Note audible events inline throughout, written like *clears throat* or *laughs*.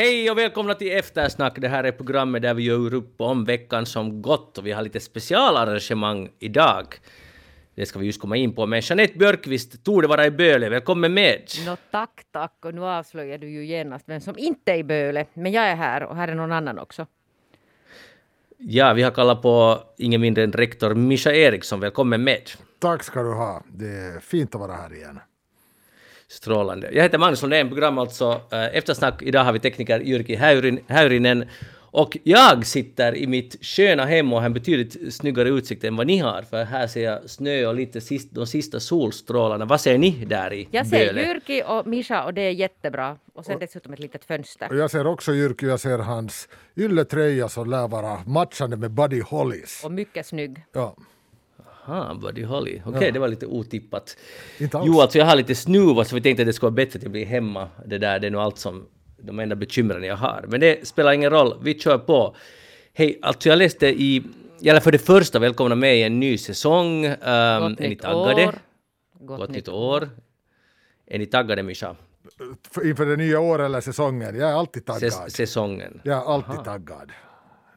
Hej och välkomna till Eftersnack. Det här är programmet där vi gör upp om veckan som gått och vi har lite specialarrangemang idag. Det ska vi just komma in på. Men Jeanette Björkqvist torde vara i Böle. Välkommen med! Nå tack, tack. Och nu avslöjar du ju genast vem som inte är i Böle. Men jag är här och här är någon annan också. Ja, vi har kallat på ingen mindre än rektor Mischa Eriksson. Välkommen med! Tack ska du ha. Det är fint att vara här igen. Strålande. Jag heter Magnus Lundén, program alltså äh, Eftersnack. Idag har vi tekniker Jyrki Häyrin, Häyrinen. Och jag sitter i mitt sköna hem och har en betydligt snyggare utsikt än vad ni har. För här ser jag snö och lite sist, de sista solstrålarna. Vad ser ni där i Jag ser Böle? Jyrki och Mischa och det är jättebra. Och sen dessutom ett litet fönster. Och jag ser också Jyrki, jag ser hans ylletröja som lär vara matchande med Buddy Hollys. Och mycket snygg. Ja, Aha, Buddy Holly. Okej, det var lite otippat. inte alls. Jo, alltså jag har lite snuva så vi tänkte att det skulle vara bättre att jag blir hemma. Det där, det är nog allt som, de enda bekymren jag har. Men det spelar ingen roll, vi kör på. Hej, alltså jag läste i, eller för det första, välkomna med i en ny säsong. Um, är ni taggade? år. Gott, nytt år. Är ni taggade, Mischa? För- Inför det nya året eller säsongen. Jag är alltid taggad. Säs- säsongen. Jag är alltid taggad.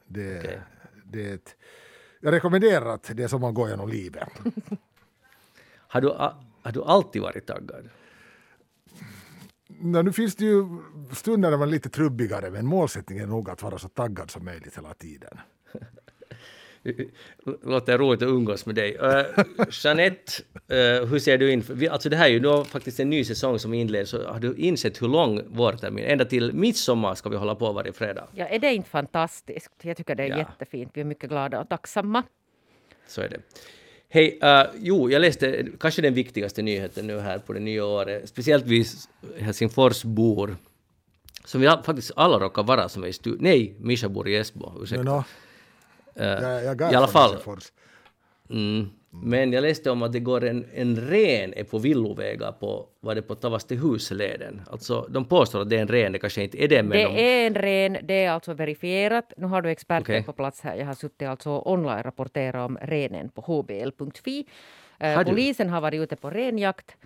Det, Okej. det är ett, jag rekommenderar att det är som man går genom livet. *laughs* Har du, har du alltid varit taggad? Nå, nu finns det ju stunder när man är lite trubbigare men målsättningen är nog att vara så taggad som möjligt hela tiden. *laughs* Låter roligt att umgås med dig. Uh, Jeanette, uh, hur ser du in? Vi, alltså det här är ju då faktiskt en ny säsong som inleds. Så har du insett hur lång vårtermin? Ända till midsommar ska vi hålla på varje fredag. Ja, är det inte fantastiskt? Jag tycker det är Ja. jättefint. Vi är mycket glada och tacksamma. Så är det. Hej, uh, jo, jag läste kanske den viktigaste nyheten nu här på det nya året. Speciellt vi Helsingforsbor. Som vi all- faktiskt alla råkar vara som är i studion. Nej, Mischa bor i Esbo. Ursäkta. Men, nå, Eh, jag, jag är I alla fall. Mm. Men jag läste om att det går en, en ren är på villovägar på, var det på Tavastehusleden. Alltså de påstår att det är en ren, det kanske inte är det men Det de, är en ren, det är alltså verifierat. Nu har du experter Okej. på plats här. Jag har suttit alltså online rapporterat om renen på hbl.fi. Eh, Har polisen har varit ute på renjakt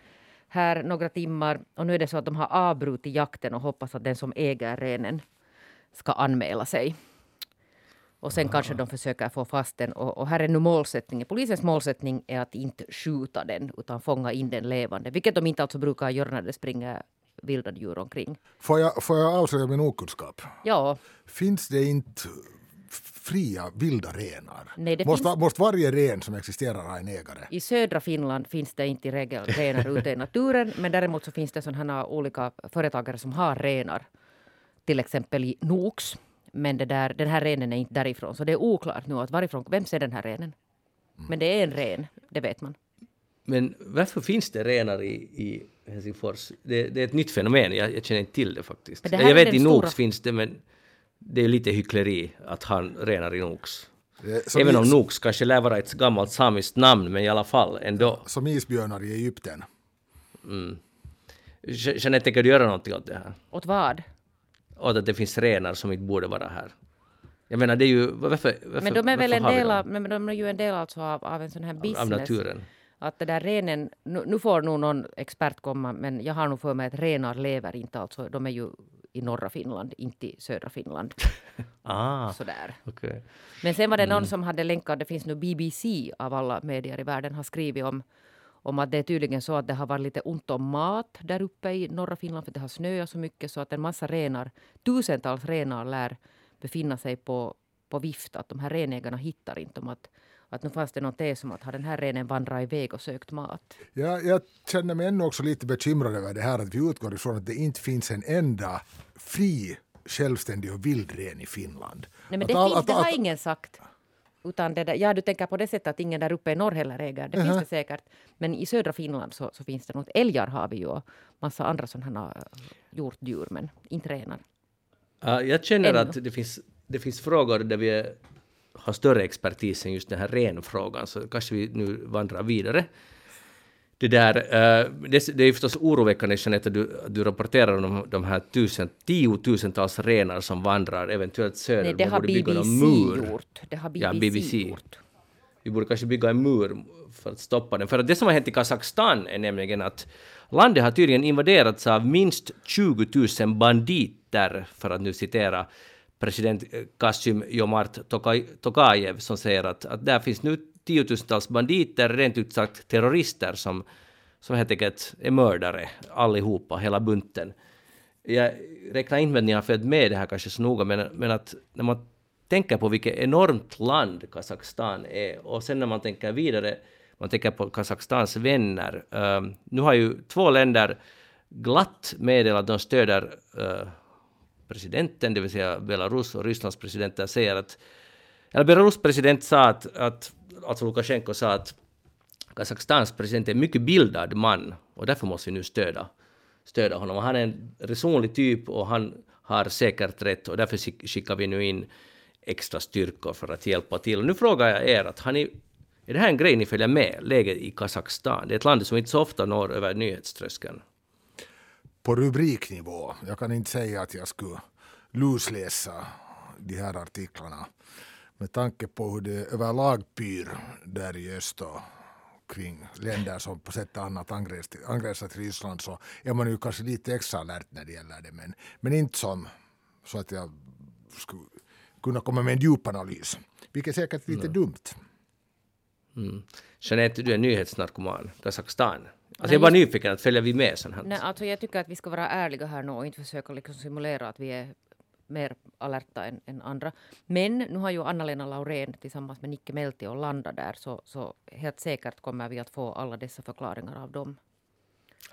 här några timmar och nu är det så att de har avbrutit jakten och hoppas att den som äger renen ska anmäla sig. Och sen kanske de försöker få fast den. Och, och här är nu målsättningen. Polisens målsättning är att inte skjuta den utan fånga in den levande. Vilket de inte alltså brukar göra när det springer vilda djur omkring. Får jag, får jag avslöja min okunskap? Ja, Finns det inte fria vilda renar? Nej, det måste, finns- måste varje ren som existerar ha en ägare? I södra Finland finns det inte i regel renar ute i naturen men däremot så finns det sådana olika företagare som har renar. Till exempel i Nox. Men det där, den här renen är inte därifrån så det är oklart nu att varifrån, vem ser den här renen? Men det är en ren, det vet man. men varför finns det renar i, i Helsingfors? Det, det är ett nytt fenomen, jag, jag känner inte till det faktiskt. Det jag är vet i stora- Nox finns det men det är lite hyckleri att ha renar i Nox. Som, Även om is, Nox kanske lär vara ett gammalt samiskt namn men i alla fall ändå. som isbjörnar i Egypten. Je- Jeanette, tänker du göra någonting åt det här? Åt vad? Åt att det finns renar som inte borde vara här. Jag menar, det är ju... Varför, varför, Men de är väl en del av, men de är ju en del alltså av, av en sån här business. av naturen. Att det där renen, nu, nu får nog någon expert komma, men jag har nog för mig att renar lever inte alltså, de är ju i norra Finland, inte i södra Finland. *laughs* Ah, Sådär. okej. Men sen var det Mm. någon som hade länkat, det finns nu BBC av alla medier i världen har skrivit om, om att det är tydligen så att det har varit lite ont om mat där uppe i norra Finland för det har snöat så mycket så att en massa renar, tusentals renar lär befinna sig på, på vift. Att de här renägarna hittar inte om att, att nu fanns det någon tes om att har den här renen vandrat iväg och sökt mat. Jag, jag känner mig ännu också lite bekymrad över det här att vi utgår ifrån att det inte finns en enda fri, självständig och vild ren i Finland. Nej men Att det, all- finns, att- det har att- ingen sagt. Utan det där, ja, du tänker på det sättet att ingen där uppe i norr heller äger. Det finns det säkert. Men i södra Finland så, så finns det något. Älgar har vi ju och massa andra sådana här hjortdjur, men inte renar. Ja, jag känner Ännu. att det finns, det finns frågor där vi är, har större expertis än just den här renfrågan, så kanske vi nu vandrar vidare. Det, där, eh, det, är förstås oroväckande, Jeanette, att du, du rapporterar om de här tusen, tiotusentals renar som vandrar eventuellt söderut. Nej, det har BBC mur. gjort. Det har Ja, BBC, BBC. gjort. vi borde kanske bygga en mur för att stoppa den. För att det som har hänt i Kazakstan är nämligen att landet har tydligen invaderats av minst 20 000 banditer, för att nu citera president Kasym Jomart Tokajev som säger att, att där finns nu tiotusentals banditer, rent ut sagt terrorister som, som helt enkelt är mördare allihopa, hela bunten. Jag räknar inte med att ni har följt med det här kanske så noga, men, men att när man tänker på vilket enormt land Kazakstan är och sen när man tänker vidare, man tänker på Kazakstans vänner. Uh, nu har ju två länder glatt meddelat att de stöder uh, presidenten, det vill säga Belarus och Rysslands presidenter säger att eller Belarus president sa att, att alltså Lukasjenko sa att Kazakstans president är en mycket bildad man och därför måste vi nu stödja, stödja honom. Han är en resonlig typ och han har säkert rätt och därför skickar vi nu in extra styrkor för att hjälpa till. Och nu frågar jag er, att har ni, är det här en grej ni följer med, läget i Kazakstan? Det är ett land som inte så ofta når över nyhetströskeln. På rubriknivå, jag kan inte säga att jag skulle lusläsa de här artiklarna med tanke på hur det överlag pyr där i öst och kring länder som på sätt och annat angränsar till Ryssland så är man ju kanske lite extra alert när det gäller det. Men, men inte som så att jag skulle kunna komma med en djupanalys. Vilket är säkert lite mm. dumt. Mm. Jeanette, du är nyhetsnarkoman. Kazakstan. Alltså Nej, jag är bara nyfiken, att följer vi med sånt här? Nej, alltså jag tycker att vi ska vara ärliga här nu och inte försöka liksom simulera att vi är mer alerta än, än, andra. Men nu har ju Anna-Lena Laurén tillsammans med Nicke Melti och landat där så, så helt säkert kommer vi att få alla dessa förklaringar av dem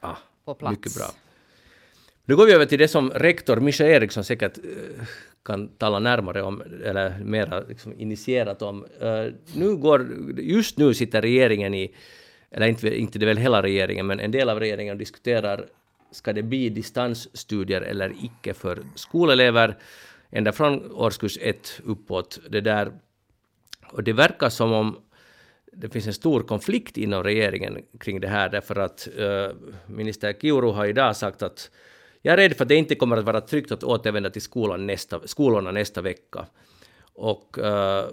ah, på plats. Mycket bra. Nu går vi över till det som rektor Mischa Eriksson säkert uh, kan tala närmare om, eller mer liksom initierat om. Uh, nu går, just nu sitter regeringen i, eller inte, inte det väl hela regeringen, men en del av regeringen diskuterar ska det bli distansstudier eller icke för skolelever ända från årskurs 1 uppåt. Det där. Och det verkar som om det finns en stor konflikt inom regeringen kring det här därför att äh, minister Kiuru har idag sagt att jag är rädd för att det inte kommer att vara tryggt att återvända till skolan nästa, skolorna nästa vecka. Och, äh,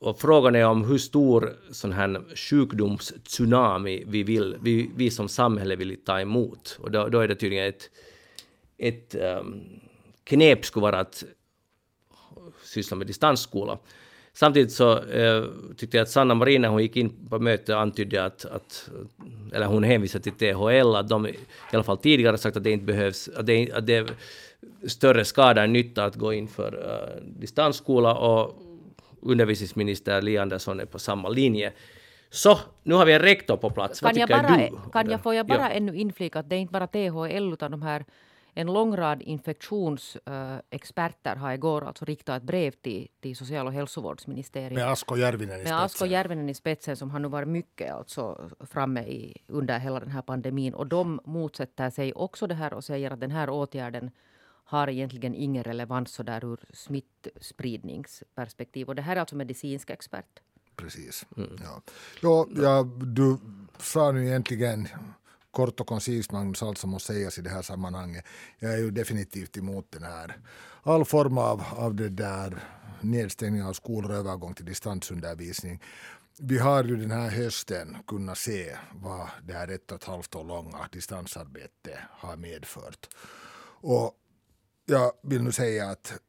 och frågan är om hur stor sån här sjukdomstsunami vi, vill, vi, vi som samhälle vill ta emot. Och då, då är det tydligen ett, ett um, knep skulle vara att syssla med distansskola. Samtidigt så eh, tyckte jag att Sanna Marin när hon gick in på mötet antydde att, att eller hon hänvisade till THL, att de i alla fall tidigare sagt att det inte behövs, att det, att det är större skada än nytta att gå in för uh, distansskola och undervisningsminister Li Andersson är på samma linje. Så, nu har vi en rektor på plats. Kan Vad tycker jag bara, du? Kan jag, får jag bara ja. ännu inflika att det är inte bara THL utan de här en lång rad infektionsexperter har igår alltså riktat ett brev till, till social och hälsovårdsministeriet. Med Asko Järvinen i spetsen. Med Asko Järvinen i spetsen som har nu varit mycket alltså framme i, under hela den här pandemin. Och de motsätter sig också det här och säger att den här åtgärden har egentligen ingen relevans så där ur smittspridningsperspektiv. Och det här är alltså medicinska expert. Precis. Mm. Ja. Ja, ja, du sa nu egentligen kort och koncist Magnus allt som måste sägas i det här sammanhanget. Jag är ju definitivt emot den här all form av, av det där nedstängning av skolor och övergång till distansundervisning. Vi har ju den här hösten kunnat se vad det här ett och ett halvt år långa distansarbete har medfört. Och jag vill nu säga att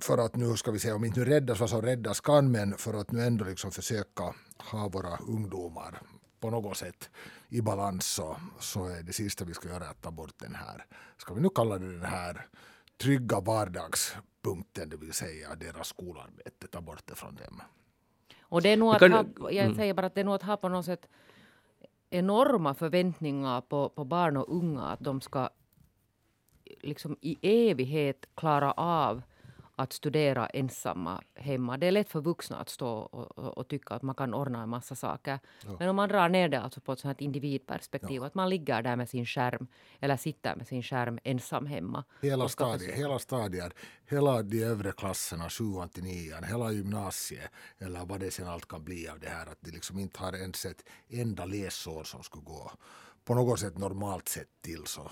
för att nu ska vi se om inte nu räddas vad som räddas kan men för att nu ändå liksom försöka ha våra ungdomar på något sätt i balans så, så är det sista vi ska göra att ta bort den här, ska vi nu kalla det den här trygga vardagspunkten, det vill säga deras skolarbete, ta bort det från dem. Och det är nog att ha, jag mm. säger bara att det är nog att ha på något sätt enorma förväntningar på, på barn och unga att de ska liksom i evighet klara av att studera ensamma hemma. Det är lätt för vuxna att stå och, och, och tycka att man kan ordna en massa saker. Ja. Men om man drar ner det alltså på ett sånt individperspektiv, ja. att man ligger där med sin skärm eller sitter med sin skärm ensam hemma. Hela, stadier, hela stadier, hela de övre klasserna, sjuan till nian, hela gymnasiet eller vad det sen allt kan bli av det här, att de liksom inte har ens ett enda läsår som skulle gå på något sätt normalt sett till. så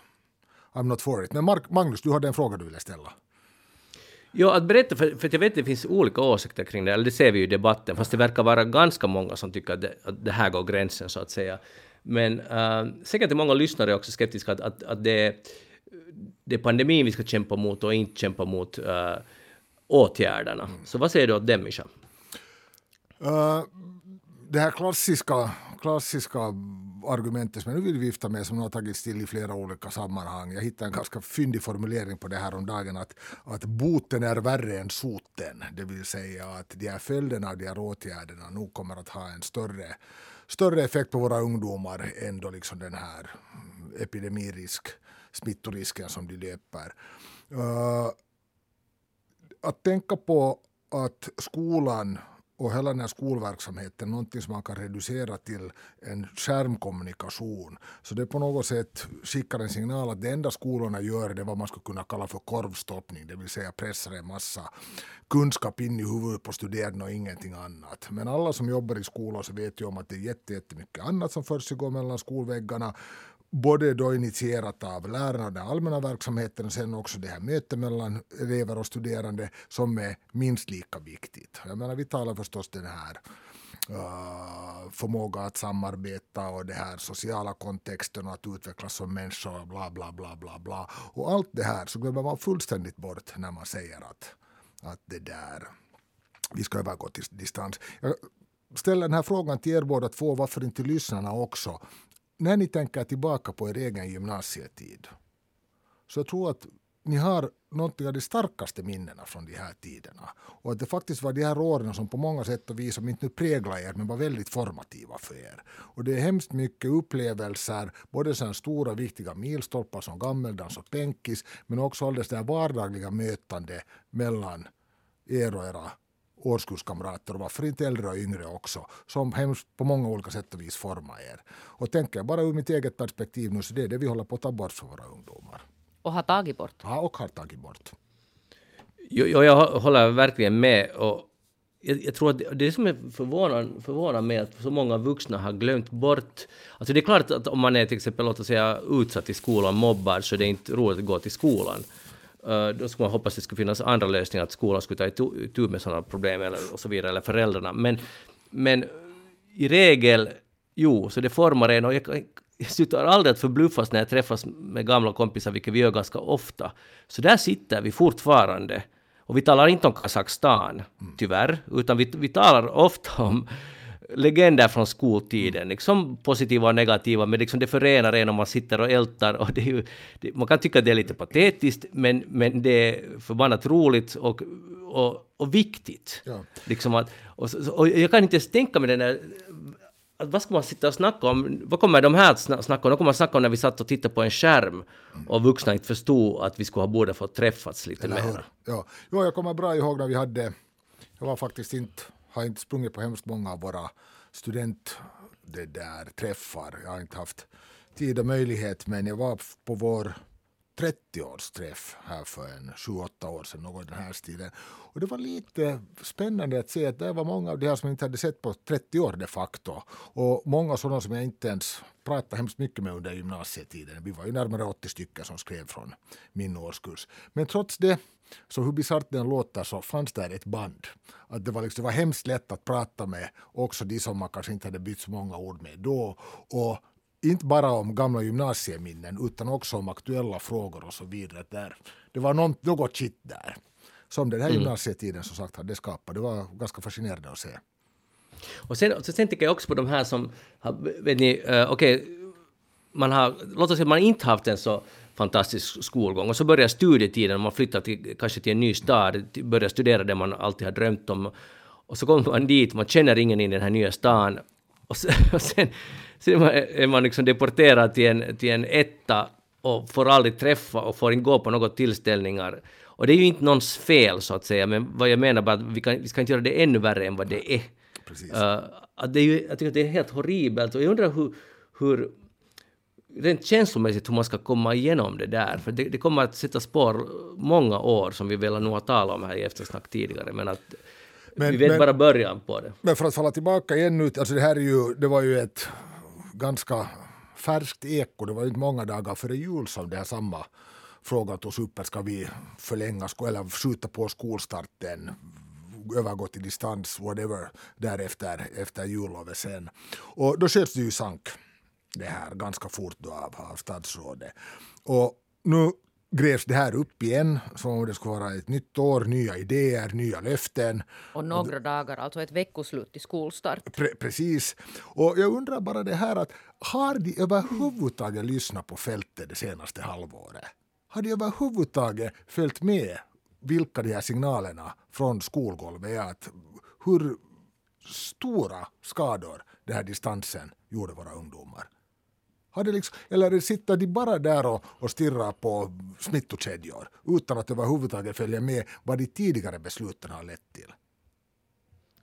I'm not for it. Men Mark, Magnus, du hade en fråga du ville ställa. Ja, att berätta, för, för jag vet att det finns olika åsikter kring det, eller det ser vi ju i debatten, fast det verkar vara ganska många som tycker att det, att det här går gränsen, så att säga. Men uh, säkert är många lyssnare också skeptiska att, att, att det, det är pandemin vi ska kämpa mot och inte kämpa mot uh, åtgärderna. Mm. Så vad säger du åt dem, Mischa? Uh, det här klassiska, klassiska argumentet som jag nu vill vifta med som har tagits till i flera olika sammanhang. Jag hittade en ganska fyndig formulering på det här om dagen att, att boten är värre än soten. Det vill säga att de här följderna av de här åtgärderna nog kommer att ha en större, större effekt på våra ungdomar än då liksom den här epidemirisk, smittorisken som de löper. Uh, att tänka på att skolan och hela den här skolverksamheten någonting som man kan reducera till en skärmkommunikation. Så det på något sätt skickar en signal att det enda skolorna gör är vad man skulle kunna kalla för korvstoppning, det vill säga pressar en massa kunskap in i huvudet på studerande och ingenting annat. Men alla som jobbar i skolan så vet ju om att det är jättemycket annat som försiggår mellan skolväggarna både då initierat av lärarna och den allmänna verksamheten och sen också det här mötet mellan elever och studerande som är minst lika viktigt. Jag menar, vi talar förstås den här uh, förmåga att samarbeta och det här sociala kontexten och att utvecklas som människa och bla bla bla bla bla. Och allt det här så glömmer man fullständigt bort när man säger att, att det där, vi ska övergå till distans. Jag ställer den här frågan till er båda två, varför inte lyssnarna också när ni tänker tillbaka på er egen gymnasietid så jag tror att ni har något av de starkaste minnena från de här tiderna. Och att det faktiskt var de här åren som på många sätt och vis, som inte nu präglade er, men var väldigt formativa för er. Och det är hemskt mycket upplevelser, både sådana stora viktiga milstolpar som gammeldans och penkis, men också alldeles det här vardagliga mötande mellan er och era årskurskamrater och varför inte äldre och yngre också, som hemskt på många olika sätt och vis formar er. Och tänker jag bara ur mitt eget perspektiv nu så det är det vi håller på att ta bort för våra ungdomar. Och har tagit bort. Ja, och har tagit bort. Jo, jo jag håller verkligen med. Och jag, jag tror att det, det som är förvånande, förvånande med att så många vuxna har glömt bort... Alltså det är klart att om man är till exempel låt oss säga, utsatt i skolan, mobbad, så det är inte roligt att gå till skolan. Uh, då skulle man hoppas att det skulle finnas andra lösningar, att skolan skulle ta itu med sådana problem eller, och så vidare, eller föräldrarna. Men, men i regel, jo, så det formar en och jag, jag slutar aldrig att förbluffas när jag träffas med gamla kompisar, vilket vi gör ganska ofta. Så där sitter vi fortfarande. Och vi talar inte om Kazakstan, tyvärr, utan vi, vi talar ofta om legender från skoltiden, liksom positiva och negativa, men liksom det förenar en om man sitter och ältar. Och det är ju, det, man kan tycka att det är lite patetiskt, men, men det är förbannat roligt och, och, och viktigt. Ja. Liksom att, och, och jag kan inte ens tänka mig den där vad ska man sitta och snacka om? Vad kommer de här att snacka om? De kommer att snacka om när vi satt och tittade på en skärm och vuxna inte förstod att vi skulle ha borde fått träffats lite mer. Ja. ja, jag kommer bra ihåg när vi hade, jag var faktiskt inte har inte sprungit på hemskt många av våra student det där, träffar. Jag har inte haft tid och möjlighet men jag var på vår 30-årsträff här för en 7-8 år sedan, något i den här stilen. Och det var lite spännande att se att det var många av de här som jag inte hade sett på 30 år de facto. Och många sådana som jag inte ens pratade hemskt mycket med under gymnasietiden. Vi var ju närmare 80 stycken som skrev från min årskurs. Men trots det så hur bisarrt den låter så fanns där ett band. Att det, var liksom, det var hemskt lätt att prata med också de som man kanske inte hade bytt så många ord med då. Och inte bara om gamla gymnasieminnen utan också om aktuella frågor och så vidare. Där. Det var något, något shit där. Som den här mm. gymnasietiden som sagt hade skapat. Det var ganska fascinerande att se. Och sen, sen tänker jag också på de här som, vet ni, uh, okej, okay, man har, låt oss säga att man inte haft en så fantastisk skolgång. Och så börjar studietiden, man flyttar till, kanske till en ny stad, börjar studera det man alltid har drömt om. Och så kommer man dit, man känner ingen i den här nya stan. Och, så, *laughs* och sen, sen är man liksom deporterad till en, till en etta och får aldrig träffa och får inte gå på några tillställningar. Och det är ju inte någons fel så att säga, men vad jag menar bara att vi, kan, vi ska inte göra det ännu värre än vad det är. Precis. Uh, att det är ju, jag tycker att det är helt horribelt och jag undrar hur, hur rent känslomässigt hur man ska komma igenom det där. För det, det kommer att sätta spår många år som vi väl nog har talat om här i eftersnack tidigare. Men att men, vi vet men, bara början på det. Men för att falla tillbaka igen nu, alltså det här är ju, det var ju ett ganska färskt eko. Det var inte många dagar före jul som det här samma frågan togs upp, ska vi förlänga eller skjuta på skolstarten övergå till distans, whatever, därefter efter jullovet sen. Och då sköts det ju sank det här ganska fort då av, av statsrådet. Och nu grävs det här upp igen som om det skulle vara ett nytt år, nya idéer, nya löften. Och några dagar, alltså ett veckoslut till skolstart. Pre precis. Och jag undrar bara det här att har de överhuvudtaget lyssnat på fältet det senaste halvåret? Har de överhuvudtaget följt med vilka de här signalerna från skolgolvet är? Att hur stora skador den här distansen gjorde våra ungdomar? Har det liksom, eller sitter de bara där och, och stirrar på smittokedjor utan att överhuvudtaget följa med vad de tidigare besluten har lett till?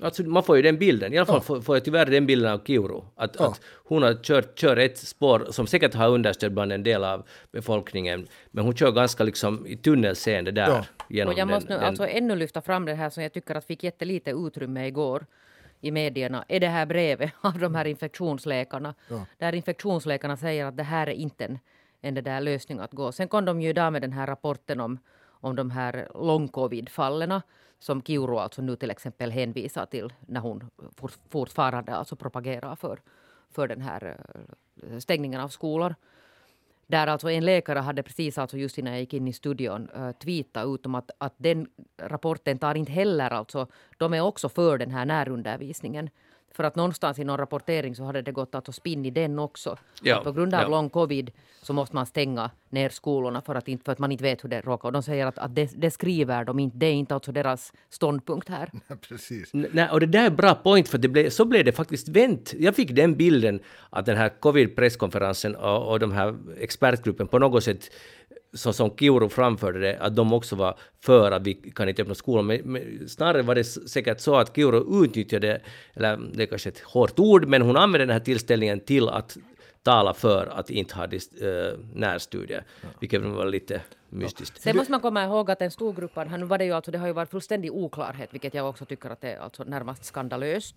Alltså, man får ju den bilden, i alla fall ja. får, jag tyvärr den bilden av Kiuru. Att, ja. att hon har kört, kör ett spår som säkert har understöd bland en del av befolkningen, men hon kör ganska liksom i tunnelseende där. Ja. Genom och jag måste den, nu alltså ännu lyfta fram det här som jag tycker att fick jättelite utrymme igår i medierna är det här brevet *laughs* av de här infektionsläkarna. Ja. Där infektionsläkarna säger att det här är inte en, en där lösning att gå. Sen kom de ju idag med den här rapporten om, om de här lång-covid-fallen som Kiuru alltså nu till exempel hänvisar till när hon fortfarande alltså propagerar för, för den här eh, stängningen av skolor. Där alltså en läkare hade precis alltså just innan jag gick in i studion uh, tweetat ut om att, att den rapporten tar inte heller alltså, de är också för den här närundervisningen. För att någonstans i någon rapportering så hade det gått att spinn i den också. Ja, på grund av ja. lång covid så måste man stänga ner skolorna för att, inte, för att man inte vet hur det råkar. Och de säger att, att det, det, skriver de inte. Det är inte alltså deras ståndpunkt här. *laughs* Ja, precis. Nej, och det där är bra point för det blev, så blev det faktiskt vänt. Jag fick den bilden att den här covid-presskonferensen och, och de här expertgruppen på något sätt så som Kiuru framförde det, att de också var för att vi kan inte öppna skolan. Men, men snarare var det säkert så att Kiuru utnyttjade, eller det är kanske ett hårt ord, men hon använde den här tillställningen till att tala för att inte ha dist, äh, närstudier, ja. vilket var lite mystiskt. Ja. Sen måste man komma ihåg att en stor grupp, nu var det ju alltså, det har ju varit fullständig oklarhet, vilket jag också tycker att det är alltså närmast skandalöst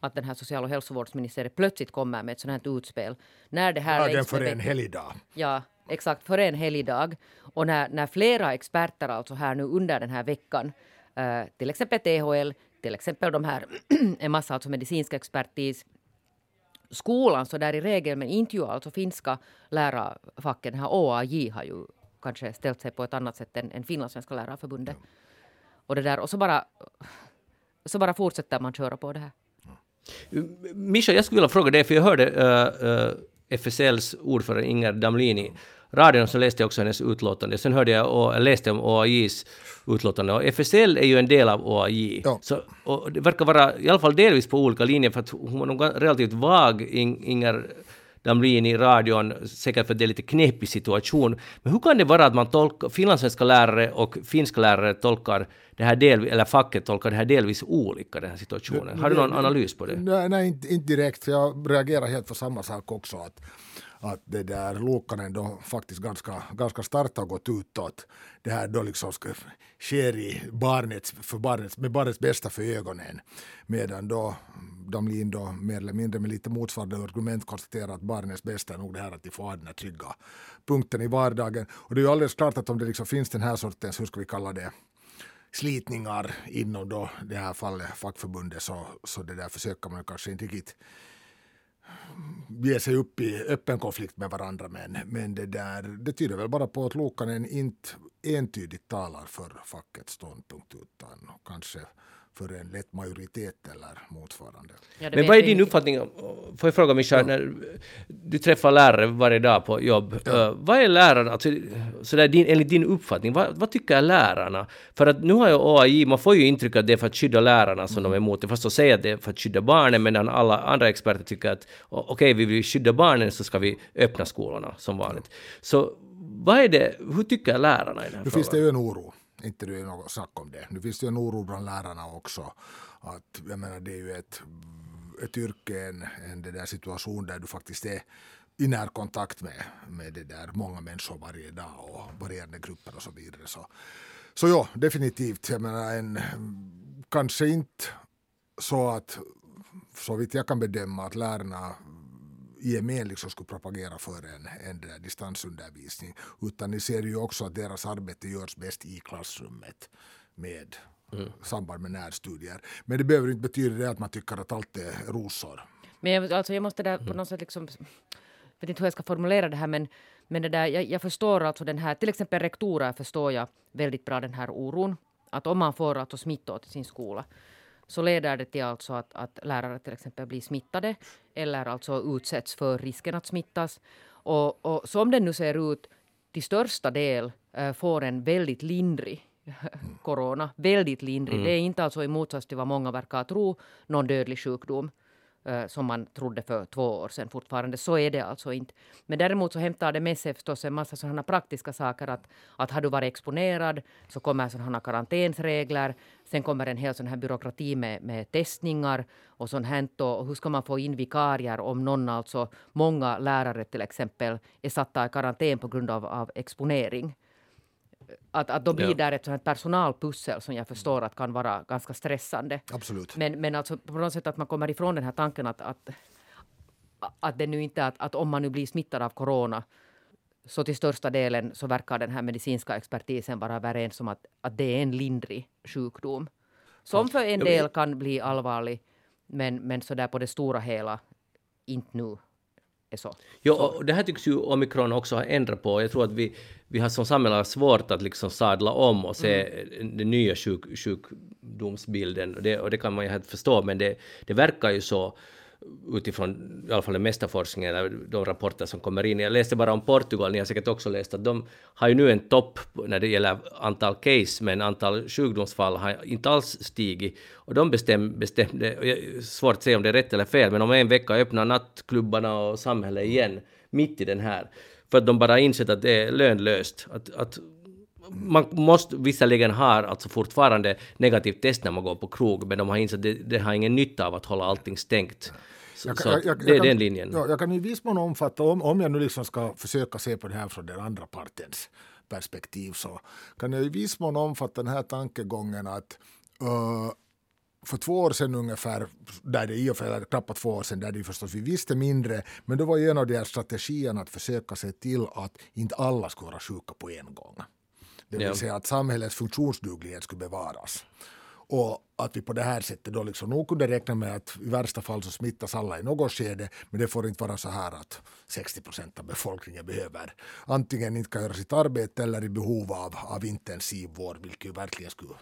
att den här social och hälsovårdsministeriet plötsligt kommer med ett sådant här utspel. När det här ja, för en helgdag. Ja, exakt, före en helgdag. Och när, när flera experter alltså här nu under den här veckan, uh, till exempel THL, till exempel de här, *clears throat* en massa alltså medicinsk expertis, skolan så där i regel, men inte ju alltså finska lärarfacken, här OAJ har ju kanske ställt sig på ett annat sätt än, än Finlandssvenska lärarförbundet. Ja. Och, det där, och så bara, så bara fortsätter man köra på det här. Mischa, jag skulle vilja fråga dig, för jag hörde uh, uh, FSLs ordförande Inger Damlini radion så läste jag också hennes utlåtande. Sen hörde jag och läste om OAJs utlåtande. Och FSL är ju en del av OAJ. Ja. Så, och det verkar vara i alla fall delvis på olika linjer för att hon var nog relativt vag, Inger Damlin i radion, säkert för att det är lite knepig situation. Men hur kan det vara att man tolkar, finlandssvenska lärare och finska lärare tolkar det här del, eller facket tolkar det här delvis olika, den här situationen? Har du någon analys på det? Nej, nej inte, inte direkt, för jag reagerar helt på samma sak också. Att att det där Luukkanen då faktiskt ganska, ganska starkt har gått utåt. Det här då liksom ska, sker i barnets, för barnets, med barnets bästa för ögonen. Medan då Damlin då mer eller mindre med lite motsvarande argument konstaterar att barnets bästa är nog det här att de får ha den här trygga punkten i vardagen. Och det är ju alldeles klart att om det liksom finns den här sortens, hur ska vi kalla det, slitningar inom då det här fallet fackförbundet så, så det där försöker man kanske inte riktigt ge sig upp i öppen konflikt med varandra. Men, men det, där, det tyder väl bara på att Lokanen inte entydigt talar för fackets ståndpunkt utan kanske för en lätt majoritet eller motsvarande. Ja, Men vad är din uppfattning? Får jag fråga Mischa, ja. när du träffar lärare varje dag på jobb, ja. uh, vad är lärarna, alltså, så där, din, enligt din uppfattning, vad, vad, tycker lärarna? För att nu har ju OAJ, man får ju intryck att det är för att skydda lärarna som mm. de är emot det, fast de säger att det är för att skydda barnen, medan alla andra experter tycker att okej, okay, vi vill skydda barnen så ska vi öppna skolorna som vanligt. Så vad är det, hur tycker lärarna i den här Nu frågan? finns det ju en oro inte det är något snack om det. Nu finns det ju en oro bland lärarna också. Att, jag menar, det är ju ett, ett yrke, en, en det där situation där du faktiskt är i närkontakt med, med det där många människor varje dag och varierande grupper och så vidare. Så, så ja, definitivt. Jag menar, en, kanske inte så att så vitt jag kan bedöma att lärarna gemen liksom skulle propagera för en, en distansundervisning. Utan ni ser ju också att deras arbete görs bäst i klassrummet med mm. samband med närstudier. Men det behöver inte betyda det att man tycker att allt är rosor. Men jag, alltså jag måste där på något sätt liksom, jag vet inte hur jag ska formulera det här men, men det där, jag, jag förstår alltså den här, till exempel rektorer förstår jag väldigt bra den här oron. Att om man får alltså smittor till sin skola så leder det till alltså att, att lärare till exempel blir smittade eller alltså utsätts för risken att smittas. Och, och som det nu ser ut till största del äh, får en väldigt lindrig *laughs* corona, väldigt lindrig. Mm. Det är inte alltså i motsats till vad många verkar tro någon dödlig sjukdom. Eh, som man trodde för två år sedan fortfarande. Så är det alltså inte. Men däremot så hämtar det med sig förstås en massa sådana praktiska saker. Att, att har du varit exponerad så kommer sådana karantänsregler. Sen kommer en hel sån här byråkrati med, med testningar och sånt här. Och hur ska man få in vikarier om någon, alltså många lärare till exempel, är satta i karantän på grund av, av exponering att, att då blir ja. där ett sånt personalpussel som jag förstår att kan vara ganska stressande. Absolut. Men, men alltså på något sätt att man kommer ifrån den här tanken att, att, att det nu inte att, att om man nu blir smittad av corona så till största delen så verkar den här medicinska expertisen vara överens om att, att det är en lindrig sjukdom. Som för en del kan bli allvarlig, men, men så där på det stora hela inte nu är så. Jo, och det här tycks ju omikron också ha ändrat på. Jag tror att vi, vi har som samhälle svårt att liksom sadla om och se mm. den nya sjuk, sjukdomsbilden. Och det, och det kan man ju helt förstå, men det, det verkar ju så utifrån i alla fall den mesta forskningen, eller de rapporter som kommer in. Jag läste bara om Portugal, ni har säkert också läst att de har ju nu en topp när det gäller antal case, men antal sjukdomsfall har inte alls stigit. Och de bestäm, bestämde, svårt att säga om det är rätt eller fel, men om en vecka öppnar nattklubbarna och samhället igen, mitt i den här. För att de bara insett att det är lönlöst. Att, att man måste visserligen ha alltså fortfarande negativt test när man går på krog, men de har insett att det, det har ingen nytta av att hålla allting stängt. Så, jag, jag, jag, det är kan, den linjen. Ja, jag kan i viss mån omfatta, om, om jag nu liksom ska försöka se på det här från den andra partens perspektiv, så kan jag i viss mån omfatta den här tankegången att uh, för två år sedan ungefär, där det i och för sig knappt två år sedan, där det förstås vi visste mindre, men då var en av de här strategierna att försöka se till att inte alla skulle vara sjuka på en gång. Det vill ja. säga att samhällets funktionsduglighet skulle bevaras. Och att vi på det här sättet då liksom nog kunde räkna med att i värsta fall så smittas alla i något skede, men det får inte vara så här att 60 procent av befolkningen behöver antingen inte kan göra sitt arbete eller i behov av, av intensiv vård, vilket ju verkligen skulle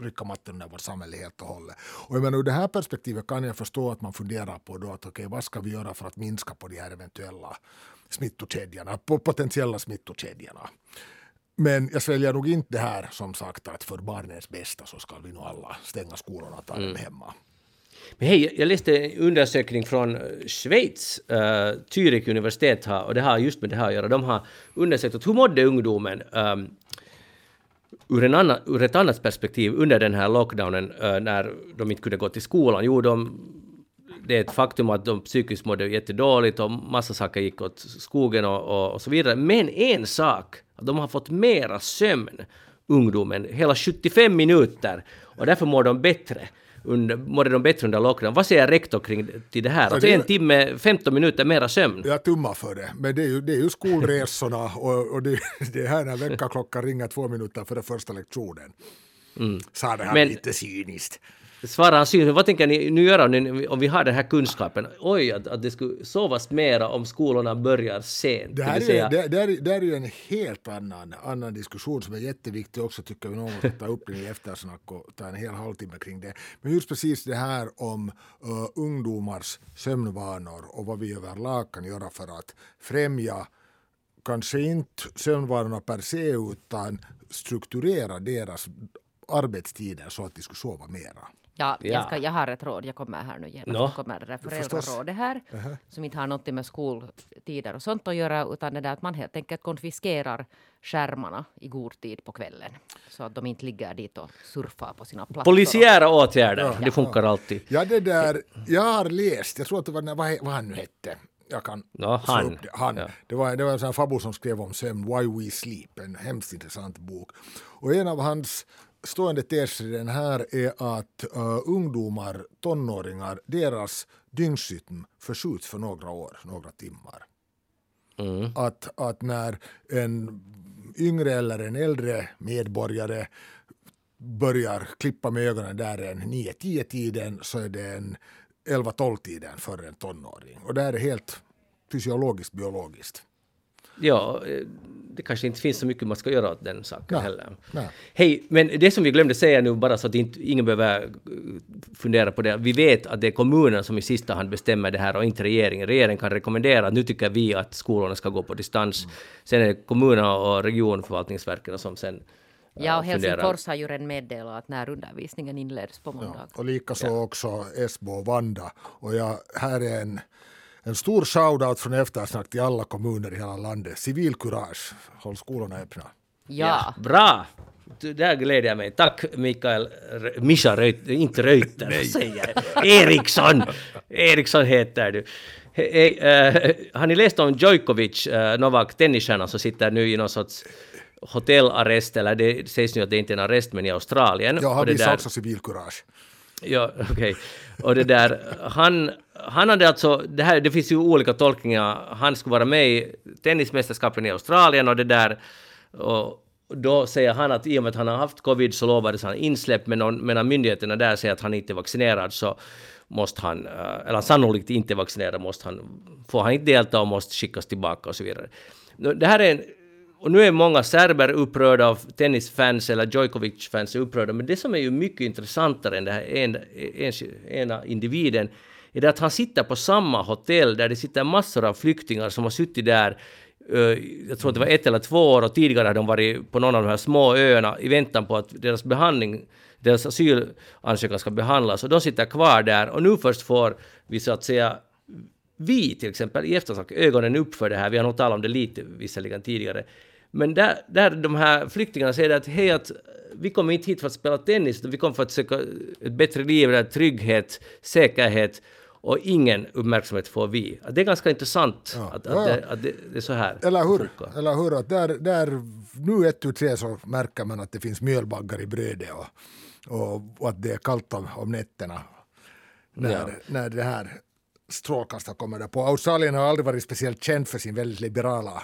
rycka mattan ur vårt samhälle helt och hållet. Och jag menar, ur det här perspektivet kan jag förstå att man funderar på då att okay, vad ska vi göra för att minska på de här eventuella smittokedjorna, på potentiella smittokedjorna. Men jag sväljer nog inte det här som sagt att för barnens bästa så ska vi nog alla stänga skolorna och ta mm. dem hemma. Men hej, jag läste en undersökning från eh, Schweiz, uh, Zürich universitet har, och det har just med det här att göra. De har undersökt hur mådde ungdomen um, ur, en annan, ur ett annat perspektiv under den här lockdownen uh, när de inte kunde gå till skolan. Jo, de, det är ett faktum att de psykiskt mådde jättedåligt och massa saker gick åt skogen och, och, och så vidare. Men en sak de har fått mera sömn, ungdomen, hela 75 minuter. Och därför mår de bättre. Under, mådde de bättre under lockdown. Vad säger rektor kring till det här? Alltså en timme, 15 minuter mera sömn. Jag tummar för det. Men det är ju, det är ju skolresorna *laughs* och, och det, det är här när väckarklockan ringer två minuter före första lektionen. Mm. Sa det här Men, lite cyniskt. Svara han syns. Vad tänker ni nu göra nu, om vi har den här kunskapen? Oj, att, att det skulle sovas mera om skolorna börjar sent. Det här, säga... är, det, det, är, det är ju en helt annan, annan diskussion som är jätteviktig också tycker vi någon att ta upp den i eftersnack och ta en hel halvtimme kring det. Men just precis det här om uh, ungdomars sömnvanor och vad vi överlag kan göra för att främja kanske inte sömnvanorna per se utan strukturera deras arbetstider så att de skulle sova mera. Ja, ja. Jag, ska, jag har ett råd, jag kommer här nu genast. No. Jag kommer det där föräldrarådet här, uh -huh. som inte har något med skoltider och sånt att göra, utan det där att man helt enkelt konfiskerar skärmarna i god tid på kvällen. Så att de inte ligger dit och surfar på sina plattor. Polisiära åtgärder, ja. det funkar alltid. Ja, det där, jag har läst, jag tror att det var, vad, vad han nu hette, jag kan no, han. Det. han. Ja. Det, var, det var en sån fabo som skrev om sömn, Why We Sleep, en hemskt intressant bok. Och en av hans stående tes i den här är att uh, ungdomar, tonåringar, deras dygnsrytm förskjuts för några år, några timmar. Mm. Att, att när en yngre eller en äldre medborgare börjar klippa med ögonen där en 9-10 tiden så är det en 11-12 tiden för en tonåring. Och det här är helt fysiologiskt, biologiskt. Ja, eh, det kanske inte finns så mycket man ska göra åt den saken nej, heller. Nej. Hej, men det som vi glömde säga nu bara så att inte, ingen behöver eh, fundera på det. Vi vet att det är kommunerna som i sista hand bestämmer det här och inte regeringen. Regeringen kan rekommendera att nu tycker vi att skolorna ska gå på distans. Mm. Sen är det kommunerna och regionförvaltningsverken som sen Ja, och Helsingfors har ju redan meddelat att när undervisningen inleds på måndag. Ja, och likaså ja. också Esbo och Vanda. Och jag, här är en, en stor shoutout från eftersnack till alla kommuner i hela landet. Civilkurage, håll skolorna öppna. Ja. ja bra! Där gläder jag mig. Tack Mikael, Mischa Reuter, inte Reuter, vad säger jag? Eriksson! Eriksson heter du. Hey, uh, har ni läst om Djojkovic, uh, Novak, tennisstjärnan som sitter nu i någon sorts hotellarrest, eller det sägs nu att det inte är en arrest, men i Australien. Ja, han visar också civilkurage. Ja, okej. Okay. Och det där, han, han hade alltså, det, här, det finns ju olika tolkningar, han skulle vara med i tennismästerskapen i Australien och det där, och då säger han att i och med att han har haft covid så lovades han insläpp, men medan myndigheterna där säger att han inte är vaccinerad så måste han, eh, eller sannolikt inte vaccinerad, måste han, får han inte delta och måste skickas tillbaka och så vidare. Det här är en och nu är många serber upprörda av tennisfans eller Djojkovic-fans är upprörda, men det som är ju mycket intressantare än den här en, en, ena individen är det att han sitter på samma hotell där det sitter massor av flyktingar som har suttit där eh, jag tror att det var ett eller två år och tidigare hade de varit på någon av de här små öarna i väntan på att deras behandling, deras asylansökan ska behandlas. Och de sitter kvar där och nu först får vi så att säga vi till exempel i eftersnack ögonen upp för det här, vi har nog talat om det lite visserligen tidigare, men där, där de här flyktingarna säger att hej, att vi kommer inte hit för att spela tennis, vi kommer för att söka ett bättre liv, trygghet, säkerhet och ingen uppmärksamhet får vi. Det är ganska intressant ja. att, att, ja. Det, att det, det, är så här. Eller hur? Eller hur? Att där, där, nu ett tu tre så märker man att det finns mjölbaggar i brödet och, och, och att det är kallt om, om nätterna när, ja. när det här strålkastarna kommer där på. Australien har aldrig varit speciellt känd för sin väldigt liberala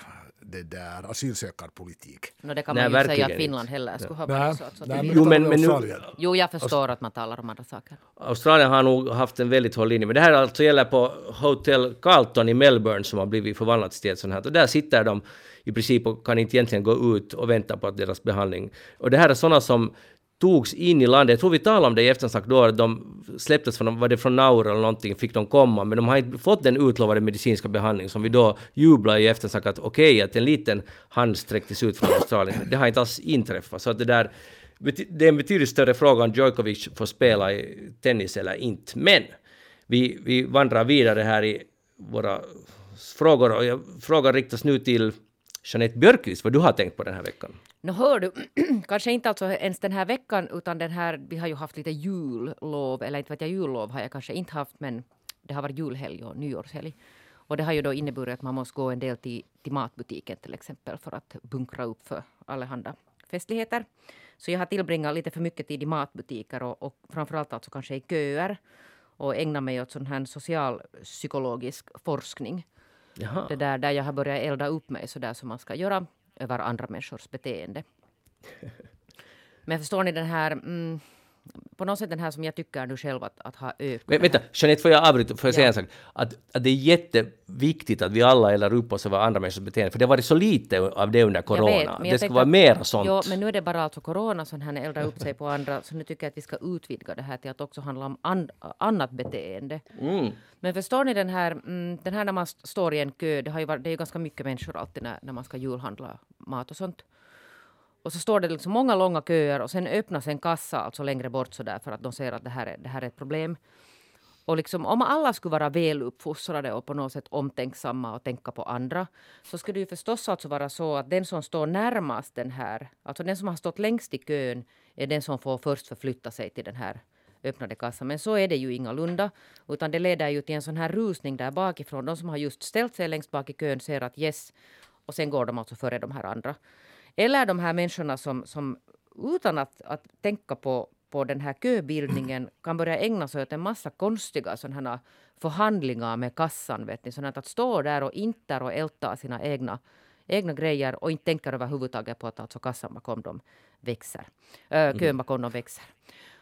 det där asylsökarpolitik. No, det kan man Nej, ju säga att Finland heller skulle ha varit så. så Nej, jo, men, men nu, jo, jag förstår att man talar om andra saker. Australien har nog haft en väldigt hård linje, men det här alltså gäller på Hotel Carlton i Melbourne som har blivit förvandlat till ett sånt här. Och där sitter de i princip och kan inte egentligen gå ut och vänta på att deras behandling... Och det här är sådana som togs in i landet. Jag tror vi talade om det i eftersnack då, att de släpptes från, var det från Nauru eller någonting, fick de komma, men de har inte fått den utlovade medicinska behandling som vi då jublade i eftersnack att okej, okay, att en liten hand sträcktes ut från Australien. Det har inte alls inträffat, så att det där det är en betydligt större fråga om Djokovic får spela i tennis eller inte. Men vi, vi vandrar vidare här i våra frågor och frågan riktas nu till Jeanette Björkqvist, vad du har tänkt på den här veckan? Nå hör du, *clears throat* kanske inte alltså ens den här veckan utan den här, vi har ju haft lite jullov, eller inte vet jag, jullov har jag kanske inte haft men det har varit julhelg och nyårshelg. Och det har ju då inneburit att man måste gå en del till, till matbutiken till exempel för att bunkra upp för allehanda festligheter. Så jag har tillbringat lite för mycket tid i matbutiker och, och framförallt alltså kanske i köer och ägnat mig åt sån här socialpsykologisk forskning. Jaha. Det där, där jag har börjat elda upp mig så där som man ska göra över andra människors beteende. *laughs* Men förstår ni den här mm, på något sätt den här som jag tycker nu själv att, att ha ökat. Men, vänta, Jeanette, får jag avbryta? Får jag ja. säga en sak? Att, att det är jätteviktigt att vi alla eldar upp oss över andra människors beteende, för det har varit så lite av det under corona. Vet, det ska vara mera sånt. Jo, men nu är det bara alltså corona som här eldar upp sig på andra, så nu tycker jag att vi ska utvidga det här till att också handla om an, annat beteende. Mm. Men förstår ni den här, mm, den här när man står i en kö, det, har ju varit, det är ju ganska mycket människor alltid när, när man ska julhandla mat och sånt. Och så står det liksom många långa köer och sen öppnas en kassa alltså längre bort så där för att de ser att det här är, det här är ett problem. Och liksom, om alla skulle vara väluppfostrade och på något sätt omtänksamma och tänka på andra så skulle det ju förstås alltså vara så att den som står närmast den här, alltså den som har stått längst i kön är den som får först förflytta sig till den här öppnade kassan. Men så är det ju ingalunda. Utan det leder ju till en sån här rusning där bakifrån. De som har just ställt sig längst bak i kön ser att yes, och sen går de alltså före de här andra. Eller de här människorna som, som utan att, att tänka på, på den här köbildningen *clears throat* kan börja ägna sig åt en massa konstiga sådana förhandlingar med kassan. Vet ni, sådant att stå där och inte och älta sina egna, egna grejer och inte tänker överhuvudtaget på att alltså kassan bakom dem växer. Äh, kön bakom dem växer.